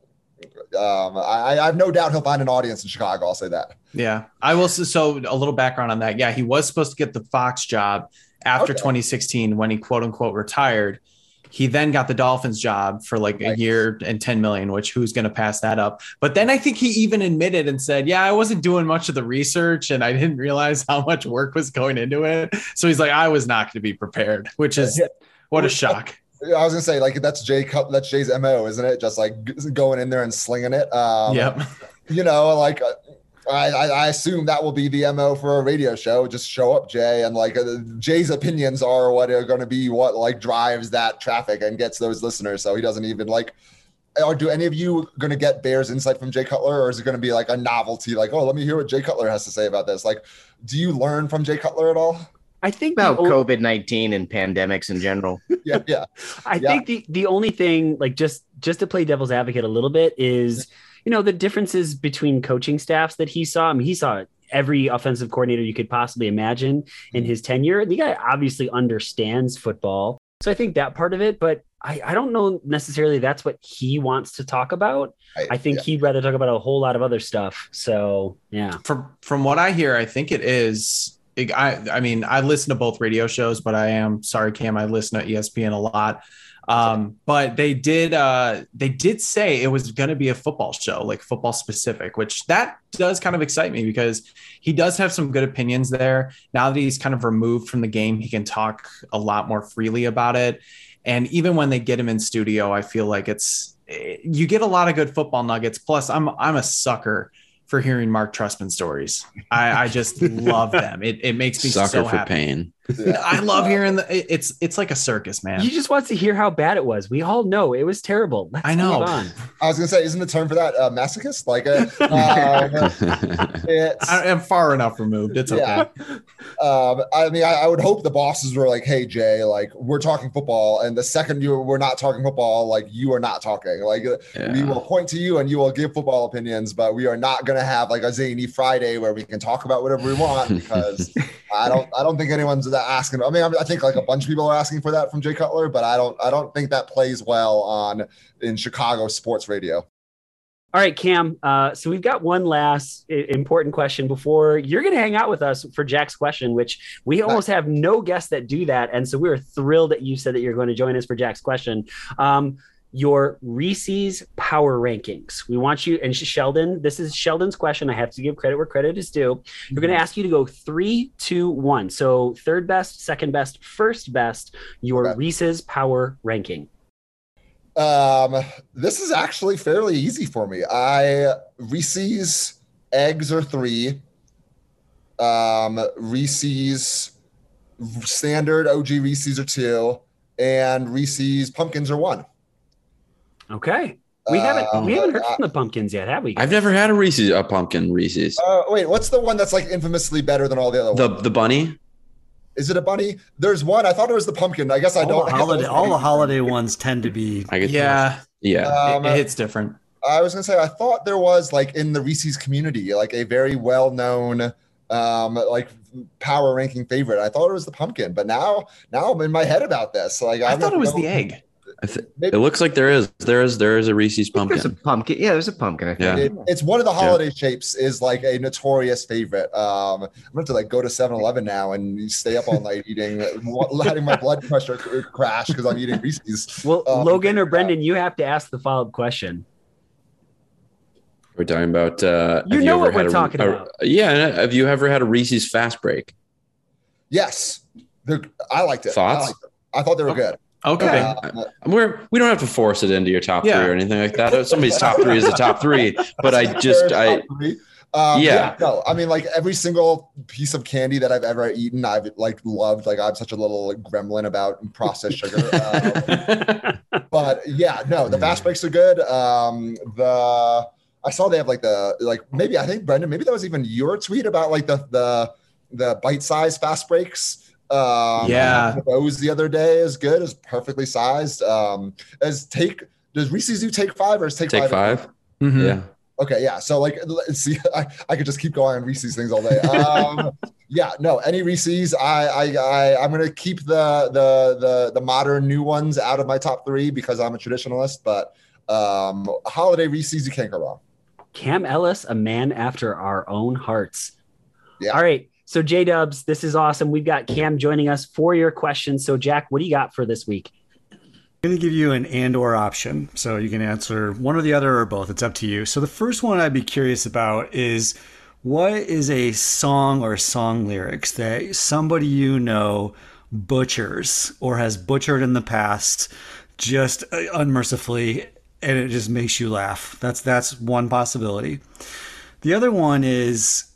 um, I, I have no doubt he'll find an audience in Chicago. I'll say that. Yeah, I will. So a little background on that. Yeah, he was supposed to get the Fox job after Okay. 2016 when he quote unquote retired. He then got the Dolphins job for like a year and 10 million, which who's going to pass that up? But then I think he even admitted and said, Yeah, I wasn't doing much of the research and I didn't realize how much work was going into it. So he's like, I was not going to be prepared, which is what a shock. I was gonna say like that's Jay Cut that's Jay's mo, isn't it? Just like going in there and slinging it. Um, yep. You know, like. Uh, I, I I assume that will be the mo for a radio show. Just show up, Jay, and like uh, Jay's opinions are what are going to be what like drives that traffic and gets those listeners. So he doesn't even like. Or do any of you going to get Bears insight from Jay Cutler, or is it going to be like a novelty? Like, oh, let me hear what Jay Cutler has to say about this. Like, do you learn from Jay Cutler at all? I think About o- COVID 19 and pandemics in general. Yeah, yeah. I Yeah. think the the only thing, like just just to play devil's advocate a little bit, is you know the differences between coaching staffs that he saw. I mean, he saw every offensive coordinator you could possibly imagine in his tenure. The guy obviously understands football, so I think that part of it. But I, I don't know necessarily that's what he wants to talk about. I think yeah. he'd rather talk about a whole lot of other stuff. So yeah, from from what I hear, I think it is. I I mean, I listen to both radio shows, but I am sorry, Cam. I listen to ESPN a lot. Um, but they did uh they did say it was going to be a football show, like football specific, which that does kind of excite me because he does have some good opinions there. Now that he's kind of removed from the game, he can talk a lot more freely about it. And even when they get him in studio, I feel like it's eh, you get a lot of good football nuggets. Plus, I'm I'm a sucker for hearing Marc Trestman stories. I, I just love them. It, it makes me Sucker so for happy. pain. Yeah. I love hearing the. It's it's like a circus, man. he just wants to hear how bad it was. We all know it was terrible. Let's I know. I was gonna say, isn't the term for that uh, masochist? Like, uh, um, it's I am far enough removed. It's okay. Um, I mean, I, I would hope the bosses were like, "Hey, Jay, like we're talking football, and the second you we're not talking football, like you are not talking. Like we will point to you and you will give football opinions, but we are not going to have like a zany Friday where we can talk about whatever we want because I don't I don't think anyone's that asking. I mean, I, I think like a bunch of people are asking for that from Jay Cutler, but I don't I don't think that plays well on in Chicago sports radio. All right, Cam. Uh, so we've got one last important question before you're going to hang out with us for Jack's question, which we almost have no guests that do that, and so we're thrilled that you said that you're going to join us for Jack's question. Um, your Reese's power rankings. We want you and Sheldon. This is Sheldon's question. I have to give credit where credit is due. We're going to ask you to go three, two, one. So third best, second best, first best. Your Okay. Reese's power ranking. Um, this is actually fairly easy for me. I Reese's eggs are three. Um, Reese's standard OG Reese's are two, and Reese's pumpkins are one. Okay. We haven't Um, we haven't heard uh, from the pumpkins yet, have we? I've never had a Reese's, a pumpkin Reese's. Uh, wait, what's the one that's like infamously better than all the other The ones? the bunny. Is it a bunny? There's one. I thought it was the pumpkin. I guess I all, don't. the holiday, all the holiday ones tend to be. I get Yeah, yeah. Um, it, it hits different. I was gonna say I thought there was like in the Reese's community like a very well known um like power ranking favorite. I thought it was the pumpkin, but now now I'm in my head about this. Like I I'm thought it was the egg. I th- maybe- it looks like there is there is there is a Reese's I think There's a pumpkin. pumpkin. Yeah, there's a pumpkin. I think. Yeah. It- it's one of the holiday shapes is like a notorious favorite. Um, I'm gonna have to like go to 7-Eleven now and stay up all night eating, letting my blood pressure crash because I'm eating Reese's. Well, Um, Logan or Brendan, you have to ask the follow up question. We're talking about. Uh, You know ever what we're a- talking a- about. Yeah. Have you ever had a Reese's fast break? Yes, They're- I liked it. Thoughts? I, liked it. I thought they were good. Okay. Uh, We're we don't have to force it into your top Yeah. three or anything like that. Somebody's top three is a top three, but I just I Um, Yeah. yeah. no, I mean, like every single piece of candy that I've ever eaten, I've like loved. Like I'm such a little gremlin about processed sugar. Um, but yeah, no, the fast breaks are good. Um, the I saw they have like the like maybe I think Brendan, maybe that was even your tweet about like the the the bite size fast breaks. Um, Yeah. those the other day is good, is perfectly sized. Um, as take does Reese's do take five or is take, take five? five. Mhm. Yeah. Okay, yeah. So like, let's see, I, I could just keep going on Reese's things all day. Um, yeah, no, any Reese's, I, I, I, I'm gonna keep the the the the modern new ones out of my top three because I'm a traditionalist. But um, holiday Reese's, you can't go wrong. Cam Ellis, a man after our own hearts. Yeah. All right. So J Dubs, this is awesome. We've got Cam joining us for your questions. So Jack, what do you got for this week? I'm going to give you an and or option. So you can answer one or the other or both. It's up to you. So the first one I'd be curious about is what is a song or song lyrics that somebody you know butchers or has butchered in the past just uh, unmercifully and it just makes you laugh. That's that's one possibility. The other one is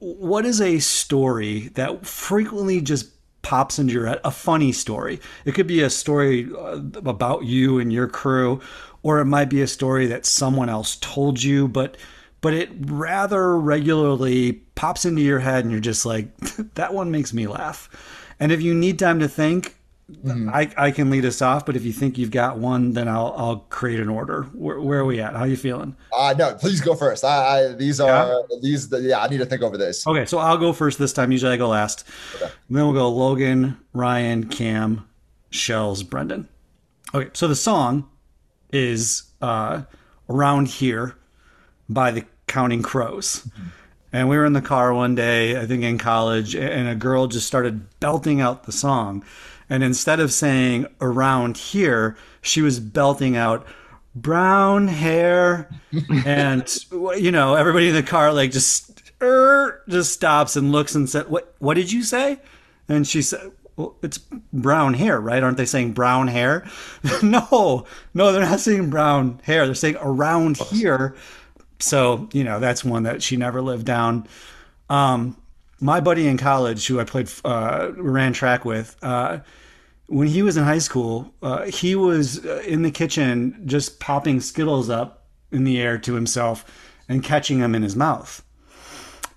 what is a story that frequently just pops into your head? A funny story. It could be a story uh, about you and your crew or it might be a story that someone else told you but but it rather regularly pops into your head and you're just like that one makes me laugh. And if you need time to think I, I can lead us off but if you think you've got one then i'll i'll create an order where, where are we at how are you feeling Uh, no, please go first. I, I these are these. The, yeah, I need to think over this. Okay, so I'll go first this time. Usually I go last. Okay. Then we'll go Logan, Ryan, Cam, Shells, Brendan. Okay, so the song is uh, Around Here by the Counting Crows. And we were in the car one day, I think in college, and a girl just started belting out the song. And instead of saying around here, she was belting out brown hair. and, you know, everybody in the car, like, just, er, just stops and looks and said, what, what did you say? And she said, well, it's brown hair, right? Aren't they saying brown hair? no, no, they're not saying brown hair. They're saying around here. So, you know, that's one that she never lived down. Um, my buddy in college, who I played, uh, ran track with, uh, when he was in high school, uh, he was uh, in the kitchen just popping Skittles up in the air to himself and catching them in his mouth.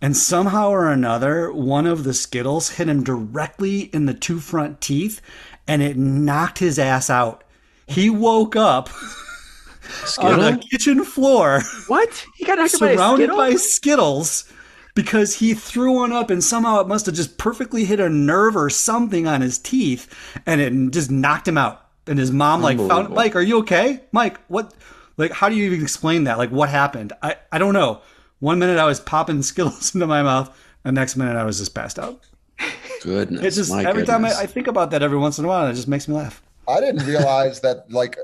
And somehow or another, one of the Skittles hit him directly in the two front teeth and it knocked his ass out. He woke up on the kitchen floor What? He got knocked by surrounded Skittle? by Skittles because he threw one up and somehow it must have just perfectly hit a nerve or something on his teeth and it just knocked him out. And his mom like found Mike, are you okay? Mike, what like how do you even explain that? Like what happened? I, I don't know. One minute I was popping Skittles into my mouth, the next minute I was just passed out. Goodness. It's just my every time I. I think about that every once in a while, it just makes me laugh. I didn't realize that like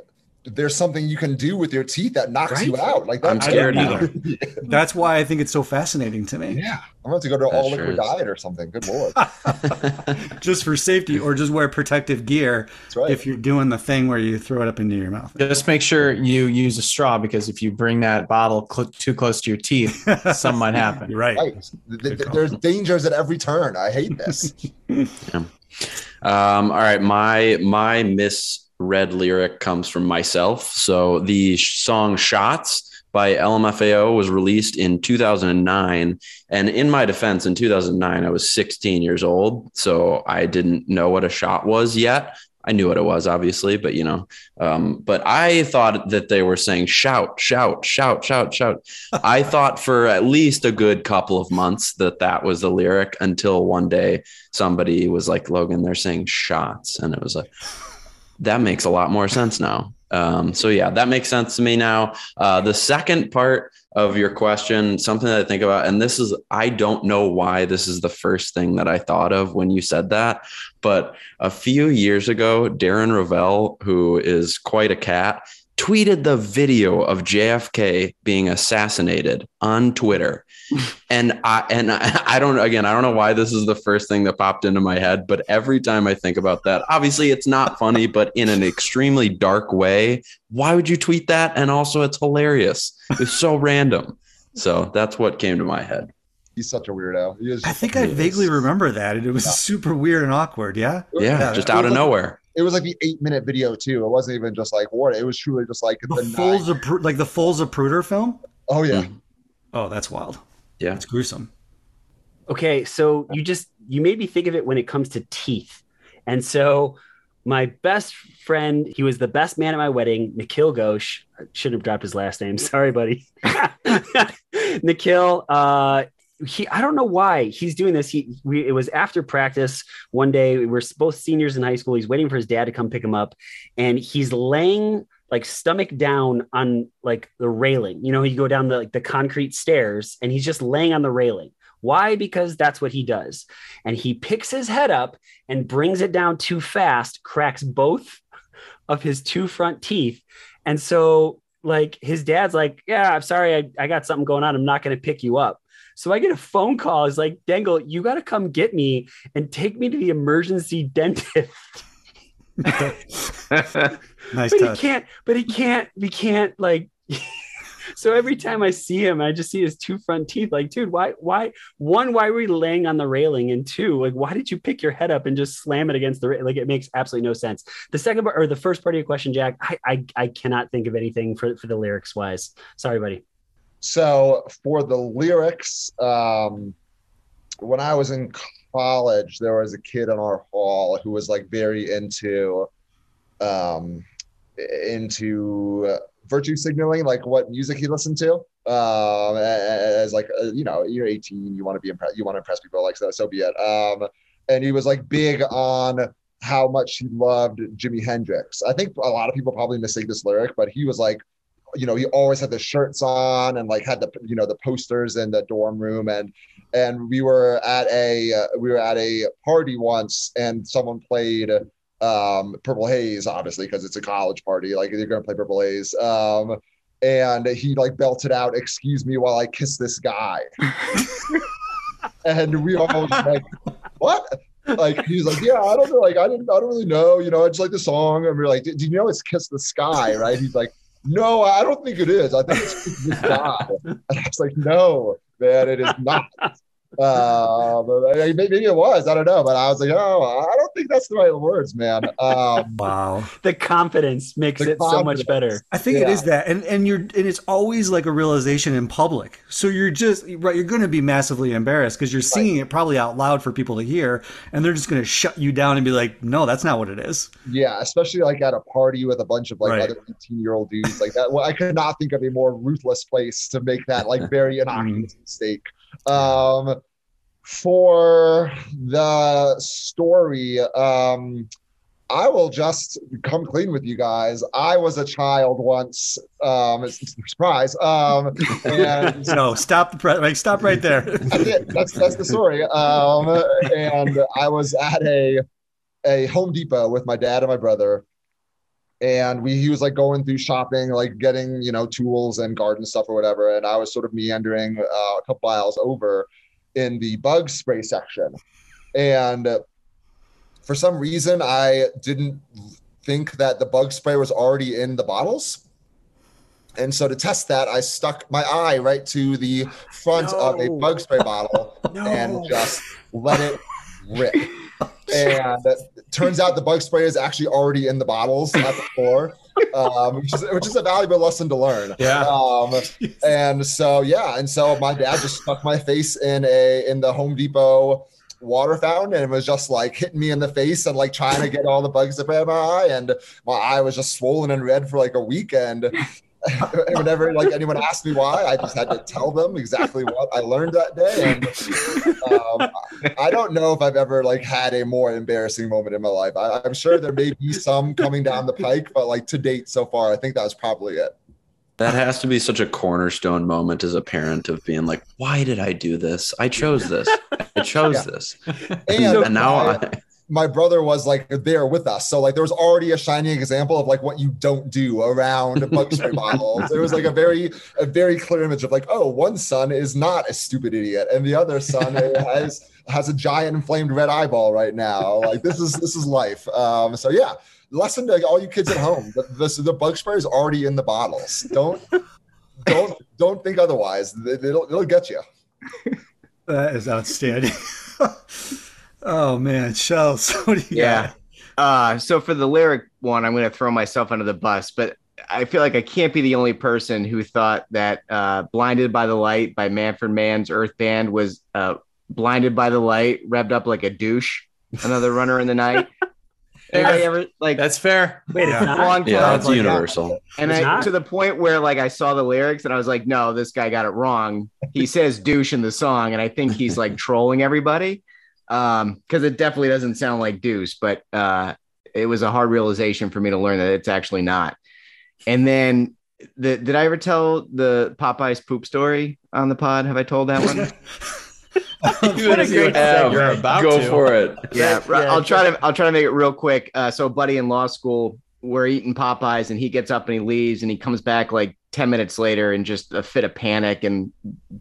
there's something you can do with your teeth that knocks you out. Like I'm that's scared I That's why I think it's so fascinating to me. Yeah, I'm going to go to an That all sure liquid is. diet or something. Good lord, Just for safety or just wear protective gear that's right. if you're doing the thing where you throw it up into your mouth. Just make sure you use a straw because if you bring that bottle cl- too close to your teeth, something might happen. You're right. Right. Th- th- call. There's dangers at every turn. I hate this. Um, all right, my my misread lyric comes from myself. So the song "Shots" by LMFAO was released in 2009, and in my defense, in 2009 I was 16 years old, so I didn't know what a shot was yet. I knew what it was, obviously, but you know, um, but I thought that they were saying shout, shout, shout, shout, shout. I thought for at least a good couple of months that that was the lyric until one day somebody was like, Logan, they're saying shots. And it was like, that makes a lot more sense now. Um, so yeah, that makes sense to me now. Uh, the second part of your question, something that I think about, and this is, I don't know why this is the first thing that I thought of when you said that, but a few years ago, Darren Rovell, who is quite a cat, tweeted the video of JFK being assassinated on Twitter. And I and I, I don't again, I don't know why this is the first thing that popped into my head, but every time I think about that, obviously it's not funny, but in an extremely dark way. Why would you tweet that? And also it's hilarious. It's so random. So that's what came to my head. He's such a weirdo. He is I think I Yes. vaguely remember that. It was Yeah. super weird and awkward. Yeah. Yeah, Yeah, just out of was- nowhere. it was like the eight minute video too. It wasn't even just like what it was truly just like The the nine. Foles of Pru- like the Foles Zapruder film. Oh yeah. Mm. Oh, that's wild. Yeah. It's gruesome. Okay, so you just you made me think of it when it comes to teeth. And so my best friend, he was the best man at my wedding, Nikhil Ghosh. I shouldn't have dropped his last name. Sorry, buddy. Nikhil, uh he I don't know why he's doing this. He we, it was after practice one day. We were both seniors in high school. He's waiting for his dad to come pick him up, and he's laying like stomach down on like the railing. You know, you go down the like the concrete stairs, and he's just laying on the railing. Why? Because that's what he does. And he picks his head up and brings it down too fast, cracks both of his two front teeth. And so, like, his dad's like, Yeah, I'm sorry, I, I got something going on. I'm not going to pick you up. So I get a phone call. He's like, Dangle, you got to come get me and take me to the emergency dentist. Nice but he can't, but he can't, he can't like. so every time I see him, I just see his two front teeth. Like, dude, why, why, one, why were you laying on the railing? And two, like, why did you pick your head up and just slam it against the, ra- like, it makes absolutely no sense. The second part or the first part of your question, Jack, I, I, I cannot think of anything for, for the lyrics wise. Sorry, buddy. So for the lyrics, um, when I was in college, there was a kid in our hall who was like very into, um, into uh, virtue signaling, like what music he listened to. Um, as like uh, you know, you're 18, you want to be impressed, you want to impress people, like so, so be it. Um, and he was like big on how much he loved Jimi Hendrix. I think a lot of people probably mistake this lyric, but he was like you know, he always had the shirts on and like had the you know the posters in the dorm room and and we were at a uh, we were at a party once and someone played um Purple Haze obviously because it's a college party like they're gonna play Purple Haze um and he like belted out excuse me while I kiss this guy and we all was like what like he's like yeah I don't know like I didn't I don't really know you know I just like the song and we are like do you know it's kiss the sky right he's like no, I don't think it is. I think it's Kiss this guy. And I was like, no, man, it is not. Uh, maybe maybe it was. I don't know. But I was like, oh, I don't think that's the right words, man. Um, Wow. The confidence makes The it so much better. I think it Yeah. is that, and and you're and it's always like a realization in public. So you're just right. You're going to be massively embarrassed because you're singing it probably out loud for people to hear, and they're just going to shut you down and be like, "No, that's not what it is." yeah, especially like at a party with a bunch of like Right. other 18 year old dudes like that. Well, I could not think of a more ruthless place to make that like very innocuous mistake. Um, for the story, um, I will just come clean with you guys. I was a child once. Um, it's- it's a surprise. Um, and No, stop the pre- like stop right there. that's it. That's that's the story. Um, and I was at a a Home Depot with my dad and my brother, and we he was like going through shopping, like getting you know tools and garden stuff or whatever, and I was sort of meandering uh, a couple aisles over in the bug spray section, and for some reason I didn't think that the bug spray was already in the bottles. And so to test that, I stuck my eye right to the front of a bug spray bottle and just let it rip. And it turns out the bug spray is actually already in the bottles at the floor, um, which, is, which is a valuable lesson to learn. Yeah. Um, and so yeah, and so my dad just stuck my face in a in the Home Depot water fountain and it was just like hitting me in the face and like trying to get all the bugs up out of my eye and my eye was just swollen and red for like a week and whenever like anyone asked me why i just had to tell them exactly what i learned that day and um, i don't know if i've ever like had a more embarrassing moment in my life I, i'm sure there may be some coming down the pike but like to date so far i think that was probably it That has to be such a cornerstone moment as a parent of being like, why did I do this? I chose this. I chose Yeah. this. and, And now I, my brother was like there with us. So like there was already a shining example of like what you don't do around bug spray bottles. There was like a very a very clear image of like, oh, one son is not a stupid idiot, and the other son has has a giant inflamed red eyeball right now. Like this is this is life. Um, so yeah, lesson to all you kids at home: the, the, the bug spray is already in the bottles. Don't don't don't think otherwise. It'll it'll get you. That is outstanding. oh man, Shells, what do you Yeah. Uh, so for the lyric one, I'm going to throw myself under the bus, but I feel like I can't be the only person who thought that uh, "Blinded by the Light" by Manfred Mann's Earth Band was uh, "Blinded by the Light," revved up like a douche, another runner in the night. Anybody ever like That's fair. Wait, Yeah. long Yeah, time, it's like, universal. And It's I, not? to the point where like I saw the lyrics and I was like, no, this guy got it wrong. He says douche in the song, and I think he's like trolling everybody. Um, because it definitely doesn't sound like deuce, but uh it was a hard realization for me to learn that it's actually not. And then the did I ever tell the Popeyes poop story on the pod? Have I told that one? What a great have. You're about Go to. for it. yeah, Yeah, I'll try to I'll try to make it real quick. Uh, so, buddy in law school, we're eating Popeyes, and he gets up and he leaves, and he comes back like ten minutes later in just a fit of panic, and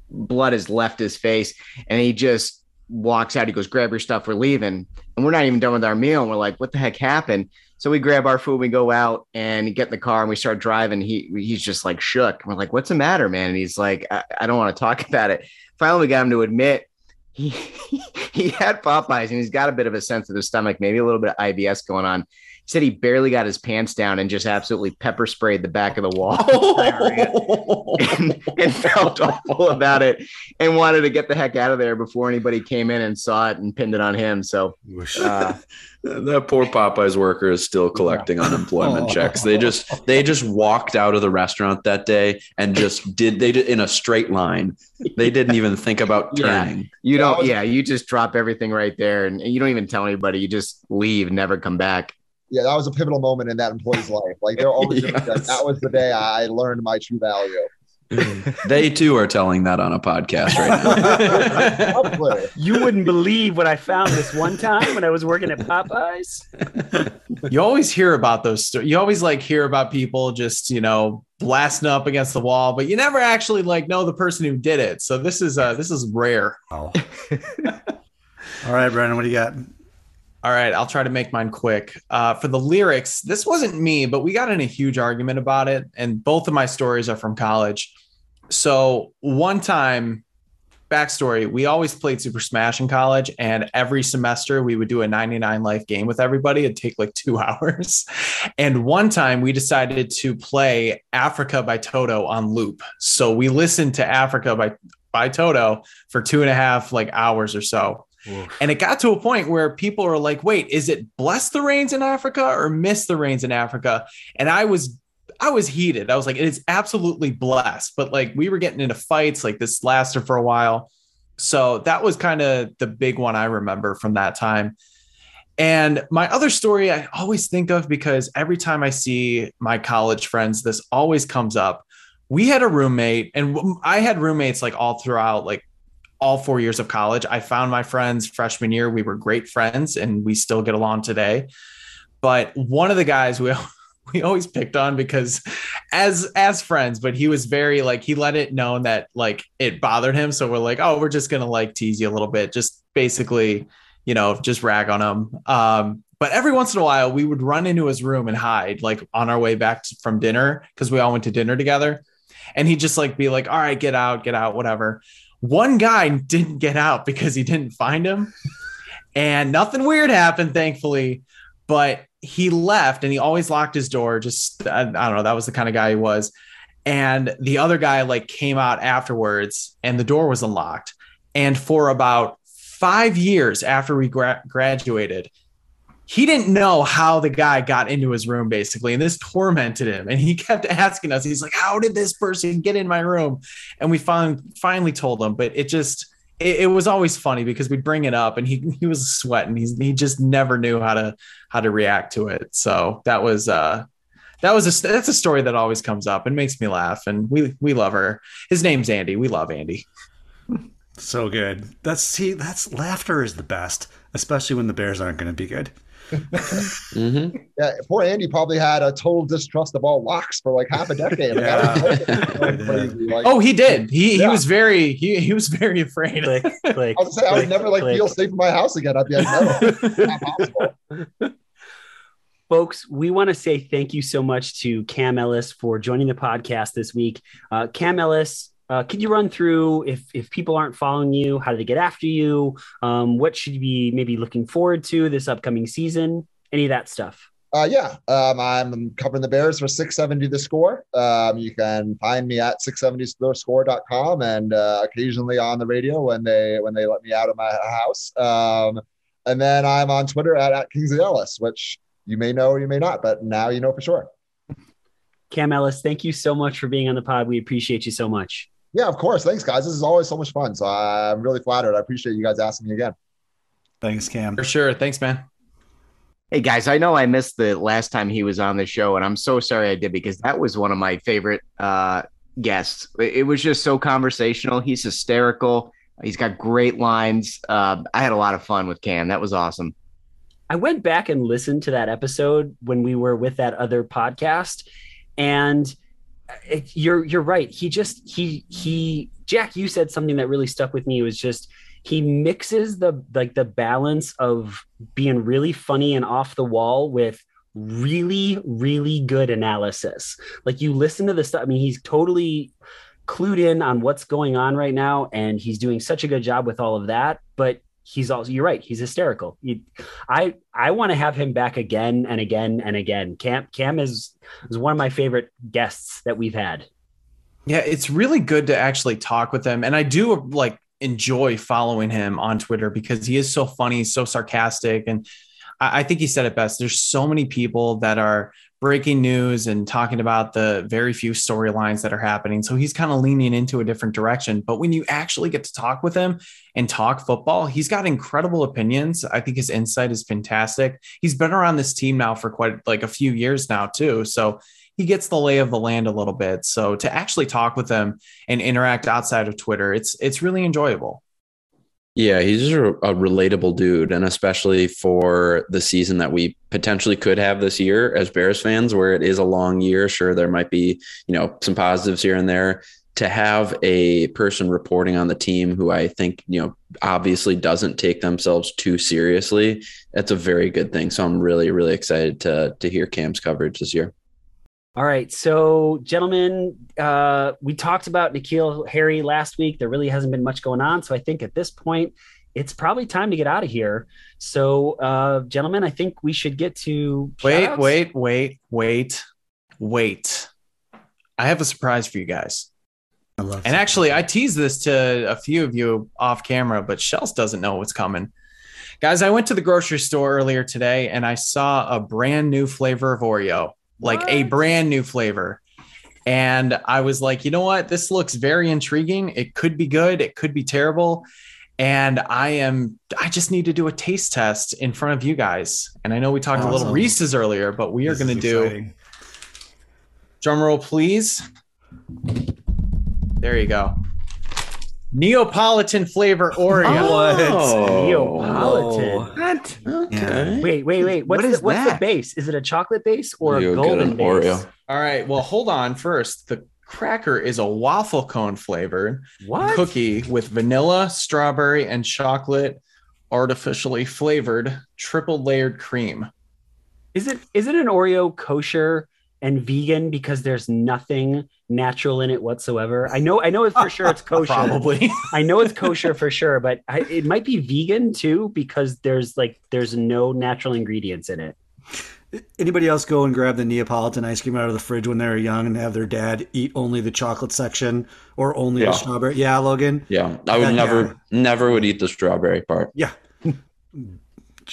blood has left his face, and he just walks out. He goes, "Grab your stuff, we're leaving," and we're not even done with our meal, and we're like, "What the heck happened?" So we grab our food, we go out and get in the car, and we start driving. He he's just like shook. We're like, "What's the matter, man?" And he's like, "I, I don't want to talk about it." Finally, we got him to admit he he had Popeyes and he's got a bit of a sensitive stomach, maybe a little bit of IBS going on. He said he barely got his pants down and just absolutely pepper sprayed the back of the wall and, and felt awful about it and wanted to get the heck out of there before anybody came in and saw it and pinned it on him. So uh, That poor Popeyes worker is still collecting unemployment Oh. checks. They just they just walked out of the restaurant that day and just did they did in a straight line. They didn't even think about Yeah. turning. you That don't, was- yeah, you just drop everything right there and you don't even tell anybody. You just leave, never come back. Yeah, that was a pivotal moment in that employee's life. Like they're always gonna like, that was the day I learned my true value. They too are telling that on a podcast right now. You wouldn't believe what I found this one time when I was working at Popeyes. you always hear about those stories. You always like hear about people just, you know, blasting up against the wall, but you never actually like know the person who did it. So this is uh this is rare. Wow. All right, Brandon, what do you got? All right, I'll try to make mine quick. Uh, for the lyrics, this wasn't me, but we got in a huge argument about it, and both of my stories are from college. So one time, backstory: we always played Super Smash in college, and every semester we would do a 99 life game with everybody. It'd take like two hours. And one time we decided to play Africa by Toto on loop. So we listened to Africa by by Toto for two and a half like hours or so. And it got to a point where people are like, wait, is it bless the rains in Africa or miss the rains in Africa? And I was I was heated. I was like, it is absolutely blessed. But like we were getting into fights, like this lasted for a while. So that was kind of the big one I remember from that time. And my other story I always think of because every time I see my college friends, this always comes up. We had a roommate, and I had roommates like all throughout, like all four years of college. I found my friends freshman year. We were great friends and we still get along today. But one of the guys we we always picked on because as as friends, but he was very like he let it known that like it bothered him. So we're like, oh, we're just gonna like tease you a little bit, just basically, you know, just rag on him. Um, but every once in a while we would run into his room and hide like on our way back to- from dinner because we all went to dinner together. And he'd just like be like, all right, get out, get out, whatever one guy didn't get out because he didn't find him. And nothing weird happened thankfully but he left and he always locked his door. Just I, I don't know. That was the kind of guy he was. And the other guy like came out afterwards and the door was unlocked. And for about five years after we gra- graduated he didn't know how the guy got into his room basically and this tormented him and he kept asking us he's like how did this person get in my room and we finally finally told him but it just it, it was always funny because we'd bring it up and he he was sweating he's he just never knew how to how to react to it so that was uh that was a that's a story that always comes up and makes me laugh and we we love her his name's andy we love andy So good. That's see, that's laughter is the best. especially when the Bears aren't going to be good. Hmm Yeah, poor Andy probably had a total distrust of all locks for like half a decade. Like, I don't know. Yeah. Like, Oh, he did. He he was very he, he was very afraid. click, click. I was gonna say I would never like click. feel safe in my house again. I'd be like, no, not. Folks, we want to say thank you so much to Cam Ellis for joining the podcast this week. Uh, Cam Ellis, uh, could you run through if if people aren't following you, how do they get after you? Um, what should you be maybe looking forward to this upcoming season? Any of that stuff. Uh, yeah, um, I'm covering the Bears for 670 The Score. Um, you can find me at 670thescore.com and uh, occasionally on the radio when they when they let me out of my house. Um, and then I'm on Twitter at, at Kingsley Ellis, which you may know or you may not, but now you know for sure. Cam Ellis, thank you so much for being on the pod. We appreciate you so much. Yeah, of course. Thanks, guys. This is always so much fun. So I'm really flattered. I appreciate you guys asking me again. Thanks, Cam. For sure. Thanks, man. Hey guys, I know I missed the last time he was on the show, and I'm so sorry I did because that was one of my favorite uh, guests. It it was just so conversational. He's hysterical. He's got great lines. Uh, I had a lot of fun with Cam. That was awesome. I went back and listened to that episode when we were with that other podcast, and it, you're you're right. He just he he Jack, you said something that really stuck with me. It was just he mixes the like the balance of being really funny and off the wall with really really good analysis. Like you listen to the stuff. I mean, he's totally clued in on what's going on right now, and he's doing such a good job with all of that. But he's also you're right he's hysterical you, i i want to have him back again and again and again cam cam is is one of my favorite guests that we've had Yeah, it's really good to actually talk with him. And I do like enjoy following him on Twitter because he is so funny, so sarcastic. And I, I think he said it best. There's so many people that are breaking news and talking about the very few storylines that are happening. So he's kind of leaning into a different direction. But when you actually get to talk with him and talk football, he's got incredible opinions. I think his insight is fantastic. He's been around this team now for quite like a few years now, too. So he gets the lay of the land a little bit. So to actually talk with him and interact outside of Twitter, it's it's really enjoyable. Yeah, he's just a, a relatable dude, and especially for the season that we potentially could have this year as Bears fans, where it is a long year. Sure, there might be you know some positives here and there. To have a person reporting on the team who I think you know obviously doesn't take themselves too seriously, that's a very good thing. So I'm really really excited to to hear Cam's coverage this year. All right so gentlemen uh we talked about N'Keal Harry last week there really hasn't been much going on so i think at this point it's probably time to get out of here so uh gentlemen i think we should get to Wait, shout-outs. wait, wait, wait, wait. I have a surprise for you guys. I love And actually, I teased this to a few of you off camera, but Shells doesn't know what's coming. Guys, I went to the grocery store earlier today and I saw a brand new flavor of Oreo, like a brand new flavor. And I was like, you know what? This looks very intriguing. It could be good, it could be terrible. And I am, I just need to do a taste test in front of you guys. And I know we talked a little Reese's earlier, but we are going to do exciting. drum roll, please. There you go. Neapolitan flavor Oreo. Oh. Neapolitan. Oh. What? Okay. Wait, wait, wait. What's, What the, is what's the base? Is it a chocolate base or You a golden base? Oreo. All right. Well, hold on. First, the cracker is a waffle cone flavored What? cookie with vanilla, strawberry, and chocolate artificially flavored triple layered cream. Is it is it an Oreo kosher and vegan because there's nothing natural in it whatsoever? I know I know it's for sure it's kosher. Probably. I know it's kosher for sure, but I, it might be vegan too because there's like there's no natural ingredients in it. Anybody else go and grab the Neapolitan ice cream out of the fridge when they were young and have their dad eat only the chocolate section or only Yeah. the strawberry? Yeah, Logan. Yeah, I would Yeah, never, yeah. never would eat the strawberry part. Yeah.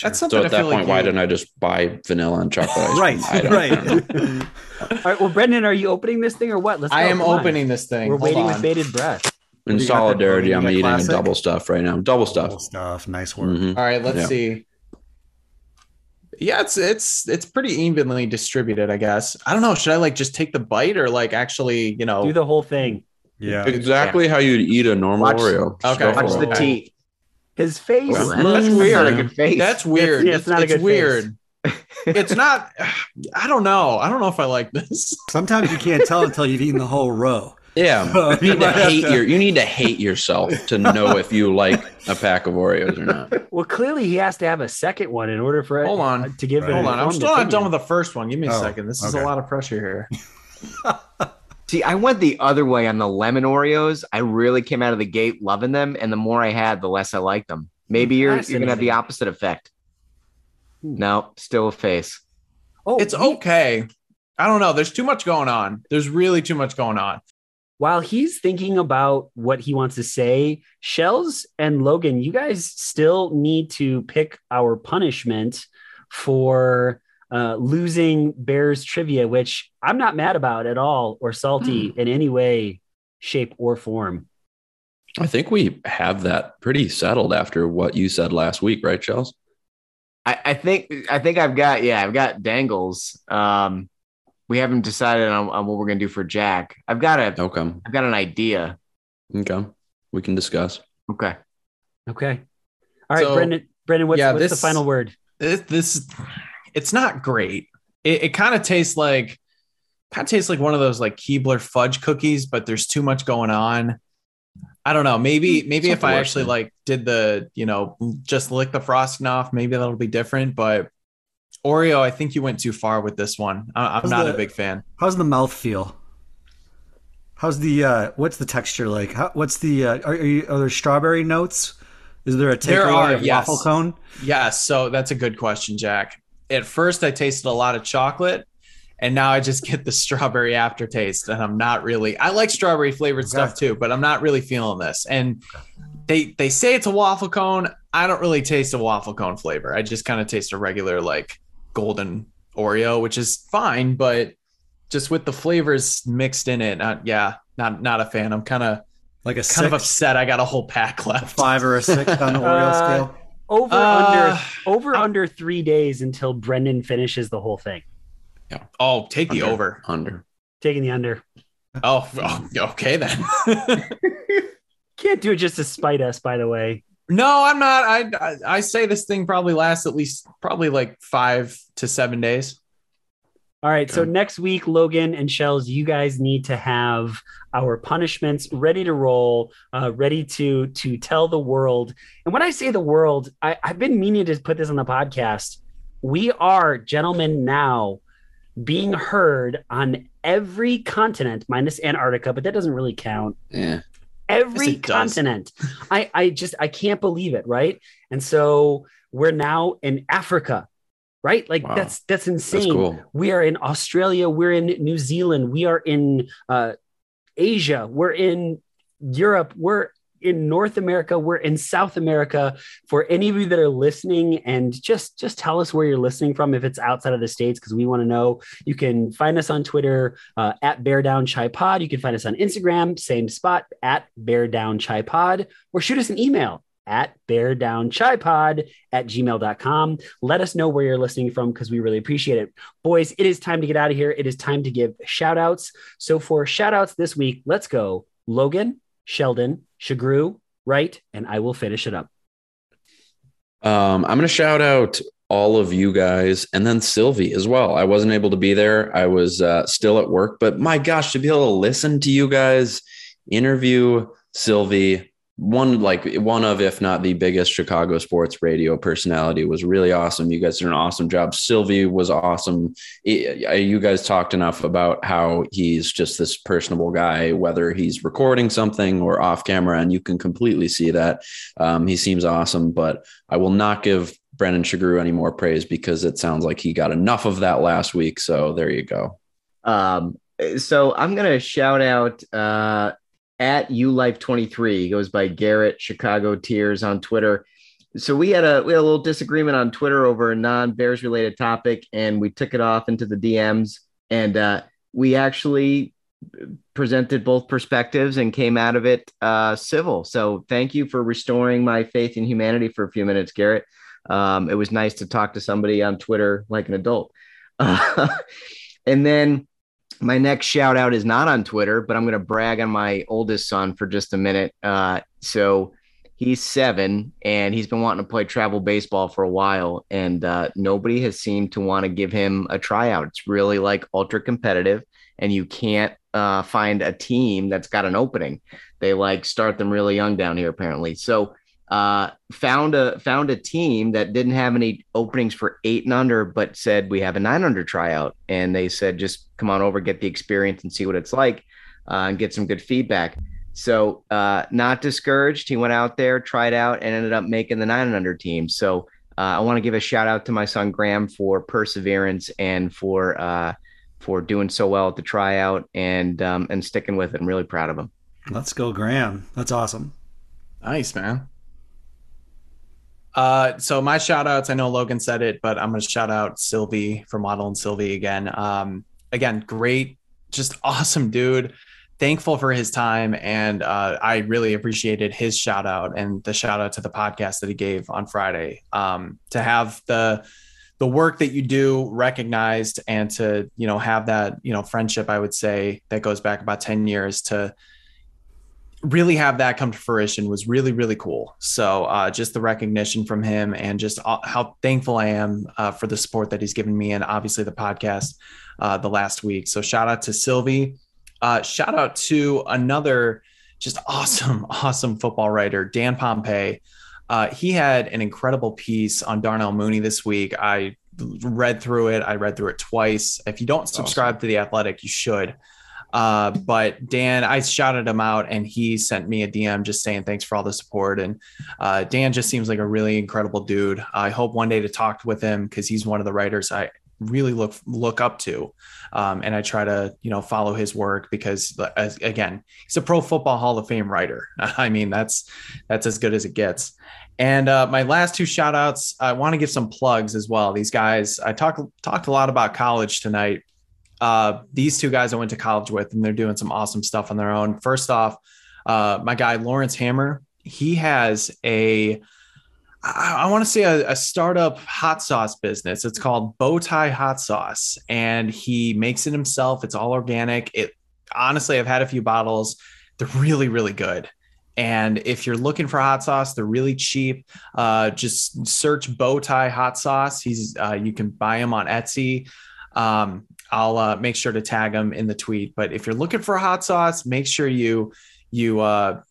That's So at I that feel point, like why you- didn't I just buy vanilla and chocolate ice cream? right, I don't- I don't know. right. All right, well, Brendan, are you opening this thing or what? Let's. I go. am Come on. opening this thing. We're Hold waiting on. with bated breath. In You got that solidarity, I'm eating classic? double stuff right now. Double stuff. Cool stuff. Nice work. Mhm. All right, let's Yeah. see. Yeah, it's it's it's pretty evenly distributed, I guess. I don't know. Should I like just take the bite or like actually, you know? Do the whole thing. Yeah. Exactly how you'd eat a normal Watch- Oreo. Just Okay. Watch the teeth. His face. Well, That's, looks- that's weird. Yeah. Not a good face. That's weird. yeah, it's it's not a it's good face. weird. it's not. I don't know. I don't know if I like this. Sometimes you can't tell until you've eaten the whole row. Yeah, So you need to hate to- your. You need to hate yourself to know if you like a pack of Oreos or not. Well, clearly he has to have a second one in order for Hold on. to give. Right. an Hold on. I'm informed still not opinion. done with the first one. Give me a Oh, second. This is a lot of pressure here. See, I went the other way on the lemon Oreos. I really came out of the gate loving them, and the more I had, the less I liked them. Hmm, Maybe you're you're gonna have the opposite effect. Hmm. No, still a face. Oh, It's he- okay. I don't know. There's too much going on. There's really too much going on. while he's thinking about what he wants to say, Shells and Logan, you guys still need to pick our punishment for uh, losing Bears trivia, which I'm not mad about at all or salty in any way, shape, or form. I think we have that pretty settled after what you said last week, right, Chels? I, I think I think I've got yeah, I've got dangles. Um, we haven't decided on, on what we're gonna do for Jack. I've got a Okay. I've got an idea. Okay. We can discuss. Okay. Okay. All right, So, Brendan. Brendan, what's, yeah, what's the final word? This, this it's not great. It, it kind of tastes like kind of tastes like one of those like Keebler fudge cookies, but there's too much going on. I don't know. Maybe maybe if I actually than- like did the you know just lick the frosting off, maybe that'll be different. But Oreo, I think you went too far with this one. I, I'm How's not the- a big fan. How's the mouth feel? How's the uh what's the texture like? How, what's the uh, are, are, you, are there strawberry notes? Is there a There takeaway are, of yes. waffle cone? Yes, so that's a good question, Jack. At first, I tasted a lot of chocolate, and now I just get the strawberry aftertaste, and I'm not really. I like strawberry flavored stuff too, but I'm not really feeling this. And they they say it's a waffle cone. I don't really taste a waffle cone flavor. I just kind of taste a regular like golden Oreo, which is fine, but just with the flavors mixed in it, not, yeah, not not a fan. I'm kind of Like a kind of upset. I got a whole pack a left. five or a six on the Oreo Uh, scale? Over Uh, under over under three days until Brendan finishes the whole thing. Yeah. Oh, take the over. Under. Taking the under. Oh, oh, okay then. Can't do it just to spite us, by the way. no, I'm not. I, I I say this thing probably lasts at least probably like five to seven days. All right. So next week, Logan and Shells, you guys need to have our punishments ready to roll, uh, ready to to tell the world. And when I say the world, I, I've been meaning to put this on the podcast. We are, gentlemen, now being heard on every continent minus Antarctica, but that doesn't really count. Yeah. Every Yes, continent. I I just I can't believe it, right? And so we're now in Africa, right? Like Wow. that's that's insane. That's cool. We are in Australia. We're in New Zealand. We are in uh, Asia. We're in Europe. We're in North America. We're in South America. For any of you that are listening, and just just tell us where you're listening from if it's outside of the states, because we want to know. You can find us on Twitter uh, at Bear Down Chi Pod. You can find us on Instagram, same spot at Bear Down Chi Pod, or shoot us an email at bear down chi at gmail.com let us know where you're listening from because we really appreciate it. Boys it is time to get out of here. It is time to give shout outs so for shout outs this week let's go. Logan sheldon sugrue right and i will finish it up. Um, I'm going to shout out all of you guys and then Silvy as well. I wasn't able to be there. I was uh, still at work, but my gosh, to be able to listen to you guys interview Silvy, one like one of, if not the biggest Chicago sports radio personality, was really awesome. You guys did an awesome job. Silvy was awesome. You guys talked enough about how he's just this personable guy, whether he's recording something or off camera, and you can completely see that. Um, he seems awesome, but I will not give Brendan Sugrue any more praise because it sounds like he got enough of that last week. So there you go. Um, so I'm gonna shout out uh, at ulife23. He goes by Garrett Chicago Tears on Twitter. So we had a we had a little disagreement on Twitter over a non Bears related topic, and we took it off into the DMs, and uh, we actually presented both perspectives and came out of it uh, civil. So thank you for restoring my faith in humanity for a few minutes, Garrett. Um, it was nice to talk to somebody on Twitter like an adult. Uh, and then my next shout out is not on Twitter, but I'm going to brag on my oldest son for just a minute. Uh, so He's seven, and he's been wanting to play travel baseball for a while, and uh, nobody has seemed to want to give him a tryout. It's really like ultra competitive, and you can't uh, find a team that's got an opening. They like start them really young down here, apparently. So uh, found a found a team that didn't have any openings for eight and under, but said we have a nine under tryout, and they said just come on over, get the experience, and see what it's like, uh, and get some good feedback. So uh, not discouraged. He went out there, tried out, and ended up making the nine and under team. So uh, I want to give a shout out to my son Graham for perseverance and for uh, for doing so well at the tryout and um, and sticking with it. I'm really proud of him. Let's go, Graham. That's awesome. Nice, man. Uh, so my shout outs, I know Logan said it, but I'm going to shout out Silvy for Waddle and Silvy again. Um, again, great, just awesome dude. Thankful for his time. And uh, I really appreciated his shout out and the shout out to the podcast that he gave on Friday. Um, to have the, the work that you do recognized and to, you know, have that, you know, friendship, I would say that goes back about 10 years to, really have that come to fruition was really really cool. So uh, just the recognition from him and just how thankful i am uh, for the support that he's given me and obviously the podcast uh, the last week. So shout out to silvy. Uh, shout out to another just awesome awesome football writer dan pompei. Uh, he had an incredible piece on darnell mooney this week. I read through it. I read through it twice. If you don't subscribe awesome. to the athletic you should uh, but Dan, I shouted him out and he sent me a DM just saying thanks for all the support. And uh, Dan just seems like a really incredible dude. I hope one day to talk with him because he's one of the writers I really look look up to, um, and I try to you know follow his work because as, again, he's a Pro Football Hall of Fame writer. I mean that's that's as good as it gets. And uh, my last two shout outs, I want to give some plugs as well. These guys, I talked talked a lot about college tonight uh, these two guys I went to college with, and they're doing some awesome stuff on their own. First off, uh, my guy Lawrence Hammer, he has a I, I want to say a, a, startup hot sauce business. It's called Bowtie Hot Sauce, and he makes it himself. It's all organic. It honestly, I've had a few bottles. They're really, really good. And if you're looking for hot sauce, they're really cheap. Uh, just search Bowtie Hot Sauce. He's uh, you can buy them on Etsy. Um, I'll uh, make sure to tag them in the tweet. But if you're looking for hot sauce, make sure you you uh,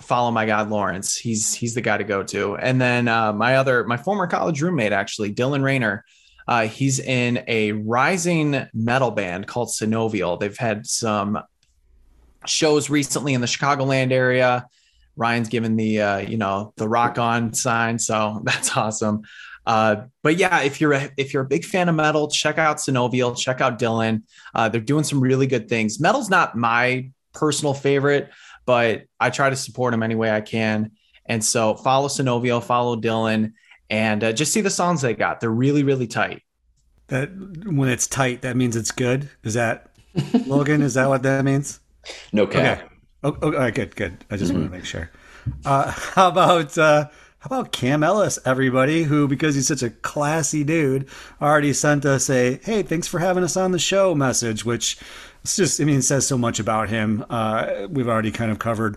follow my god Lawrence. He's he's the guy to go to. And then uh, my other my former college roommate actually Dylan Rayner. Uh, he's in a rising metal band called Synovial. They've had some shows recently in the Chicagoland area. Ryan's given the uh, you know the rock on sign, so that's awesome. Uh, but yeah, if you're a, if you're a big fan of metal, check out Synovial, check out Dylan. Uh, they're doing some really good things. Metal's not my personal favorite, but I try to support them any way I can. And so follow Synovial, follow Dylan, and uh, just see the songs they got. They're really really tight. That when it's tight, that means it's good. Is that Logan? is that what that means? No cap. Okay. Oh, oh, all right, good, good. I just mm-hmm. want to make sure. Uh, how about uh, how about Cam Ellis, everybody, who, because he's such a classy dude, already sent us a, hey, thanks for having us on the show message, which it's just, I mean, says so much about him. Uh, we've already kind of covered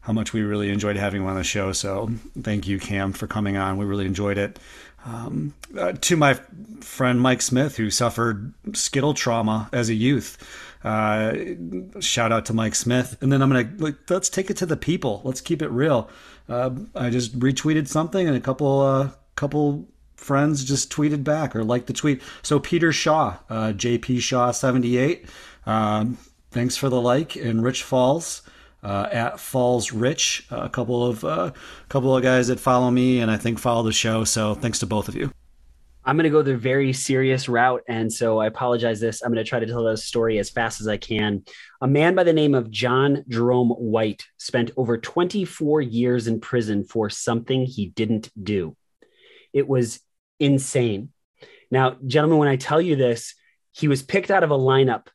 how much we really enjoyed having him on the show. So thank you, Cam, for coming on. We really enjoyed it. Um, uh, to my friend Mike Smith, who suffered skittle trauma as a youth. Uh, shout out to Mike Smith. And then I'm going to, like, let's take it to the people. Let's keep it real uh, I just retweeted something, and a couple uh, couple friends just tweeted back or liked the tweet. So Peter Shaw, uh, JP Shaw seventy eight. Um, thanks for the like. And Rich Falls. Uh, at Falls Rich, a couple of uh, couple of guys that follow me and I think follow the show. So thanks to both of you. I'm going to go the very serious route. And so I apologize this. I'm going to try to tell this story as fast as I can. A man by the name of John Jerome White spent over 24 years in prison for something he didn't do. It was insane. Now, gentlemen, when I tell you this, he was picked out of a lineup,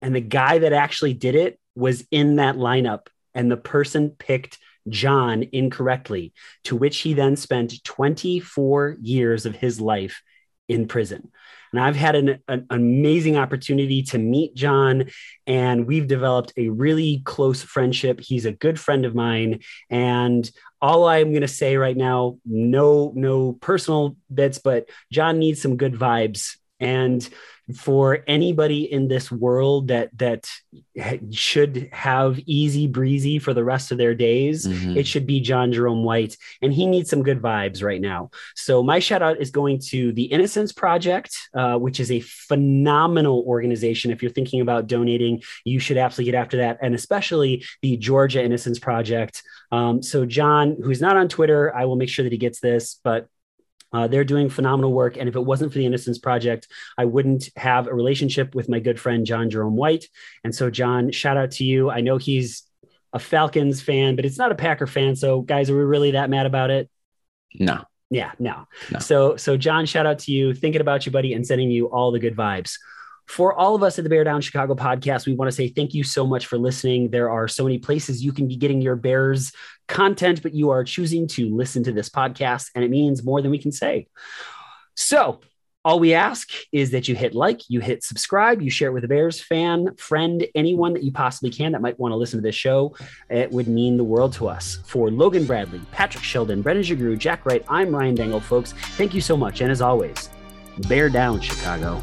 and the guy that actually did it was in that lineup, and the person picked John incorrectly, to which he then spent 24 years of his life in prison. And I've had an, an, amazing opportunity to meet John, and we've developed a really close friendship. He's a good friend of mine. And all I'm going to say right now, no, no personal bits, but John needs some good vibes. And for anybody in this world that that should have easy breezy for the rest of their days mm-hmm. it should be john jerome white. And he needs some good vibes right now. So my shout out is going to the innocence project uh, which is a phenomenal organization. If you're thinking about donating you should absolutely get after that. And especially the georgia innocence project. Um, so john who's not on twitter i will make sure that he gets this but uh, they're doing phenomenal work. And if it wasn't for the Innocence Project, I wouldn't have a relationship with my good friend, John Jerome White. And so, John, shout out to you. I know he's a Falcons fan, but it's not a Packer fan. So, guys, are we really that mad about it? No. Yeah, no. no. So, so John, shout out to you, thinking about you, buddy, and sending you all the good vibes for all of us at the Bear Down Chicago podcast, we want to say thank you so much for listening. There are so many places you can be getting your Bears content, but you are choosing to listen to this podcast, and it means more than we can say. So, all we ask is that you hit like, you hit subscribe, you share it with a Bears fan, friend, anyone that you possibly can that might want to listen to this show. It would mean the world to us. For Logan Bradley, Patrick Sheldon, Brendan Sugrue, Jack Wright, I'm Ryan Dangle, folks. Thank you so much. And as always, bear down, Chicago.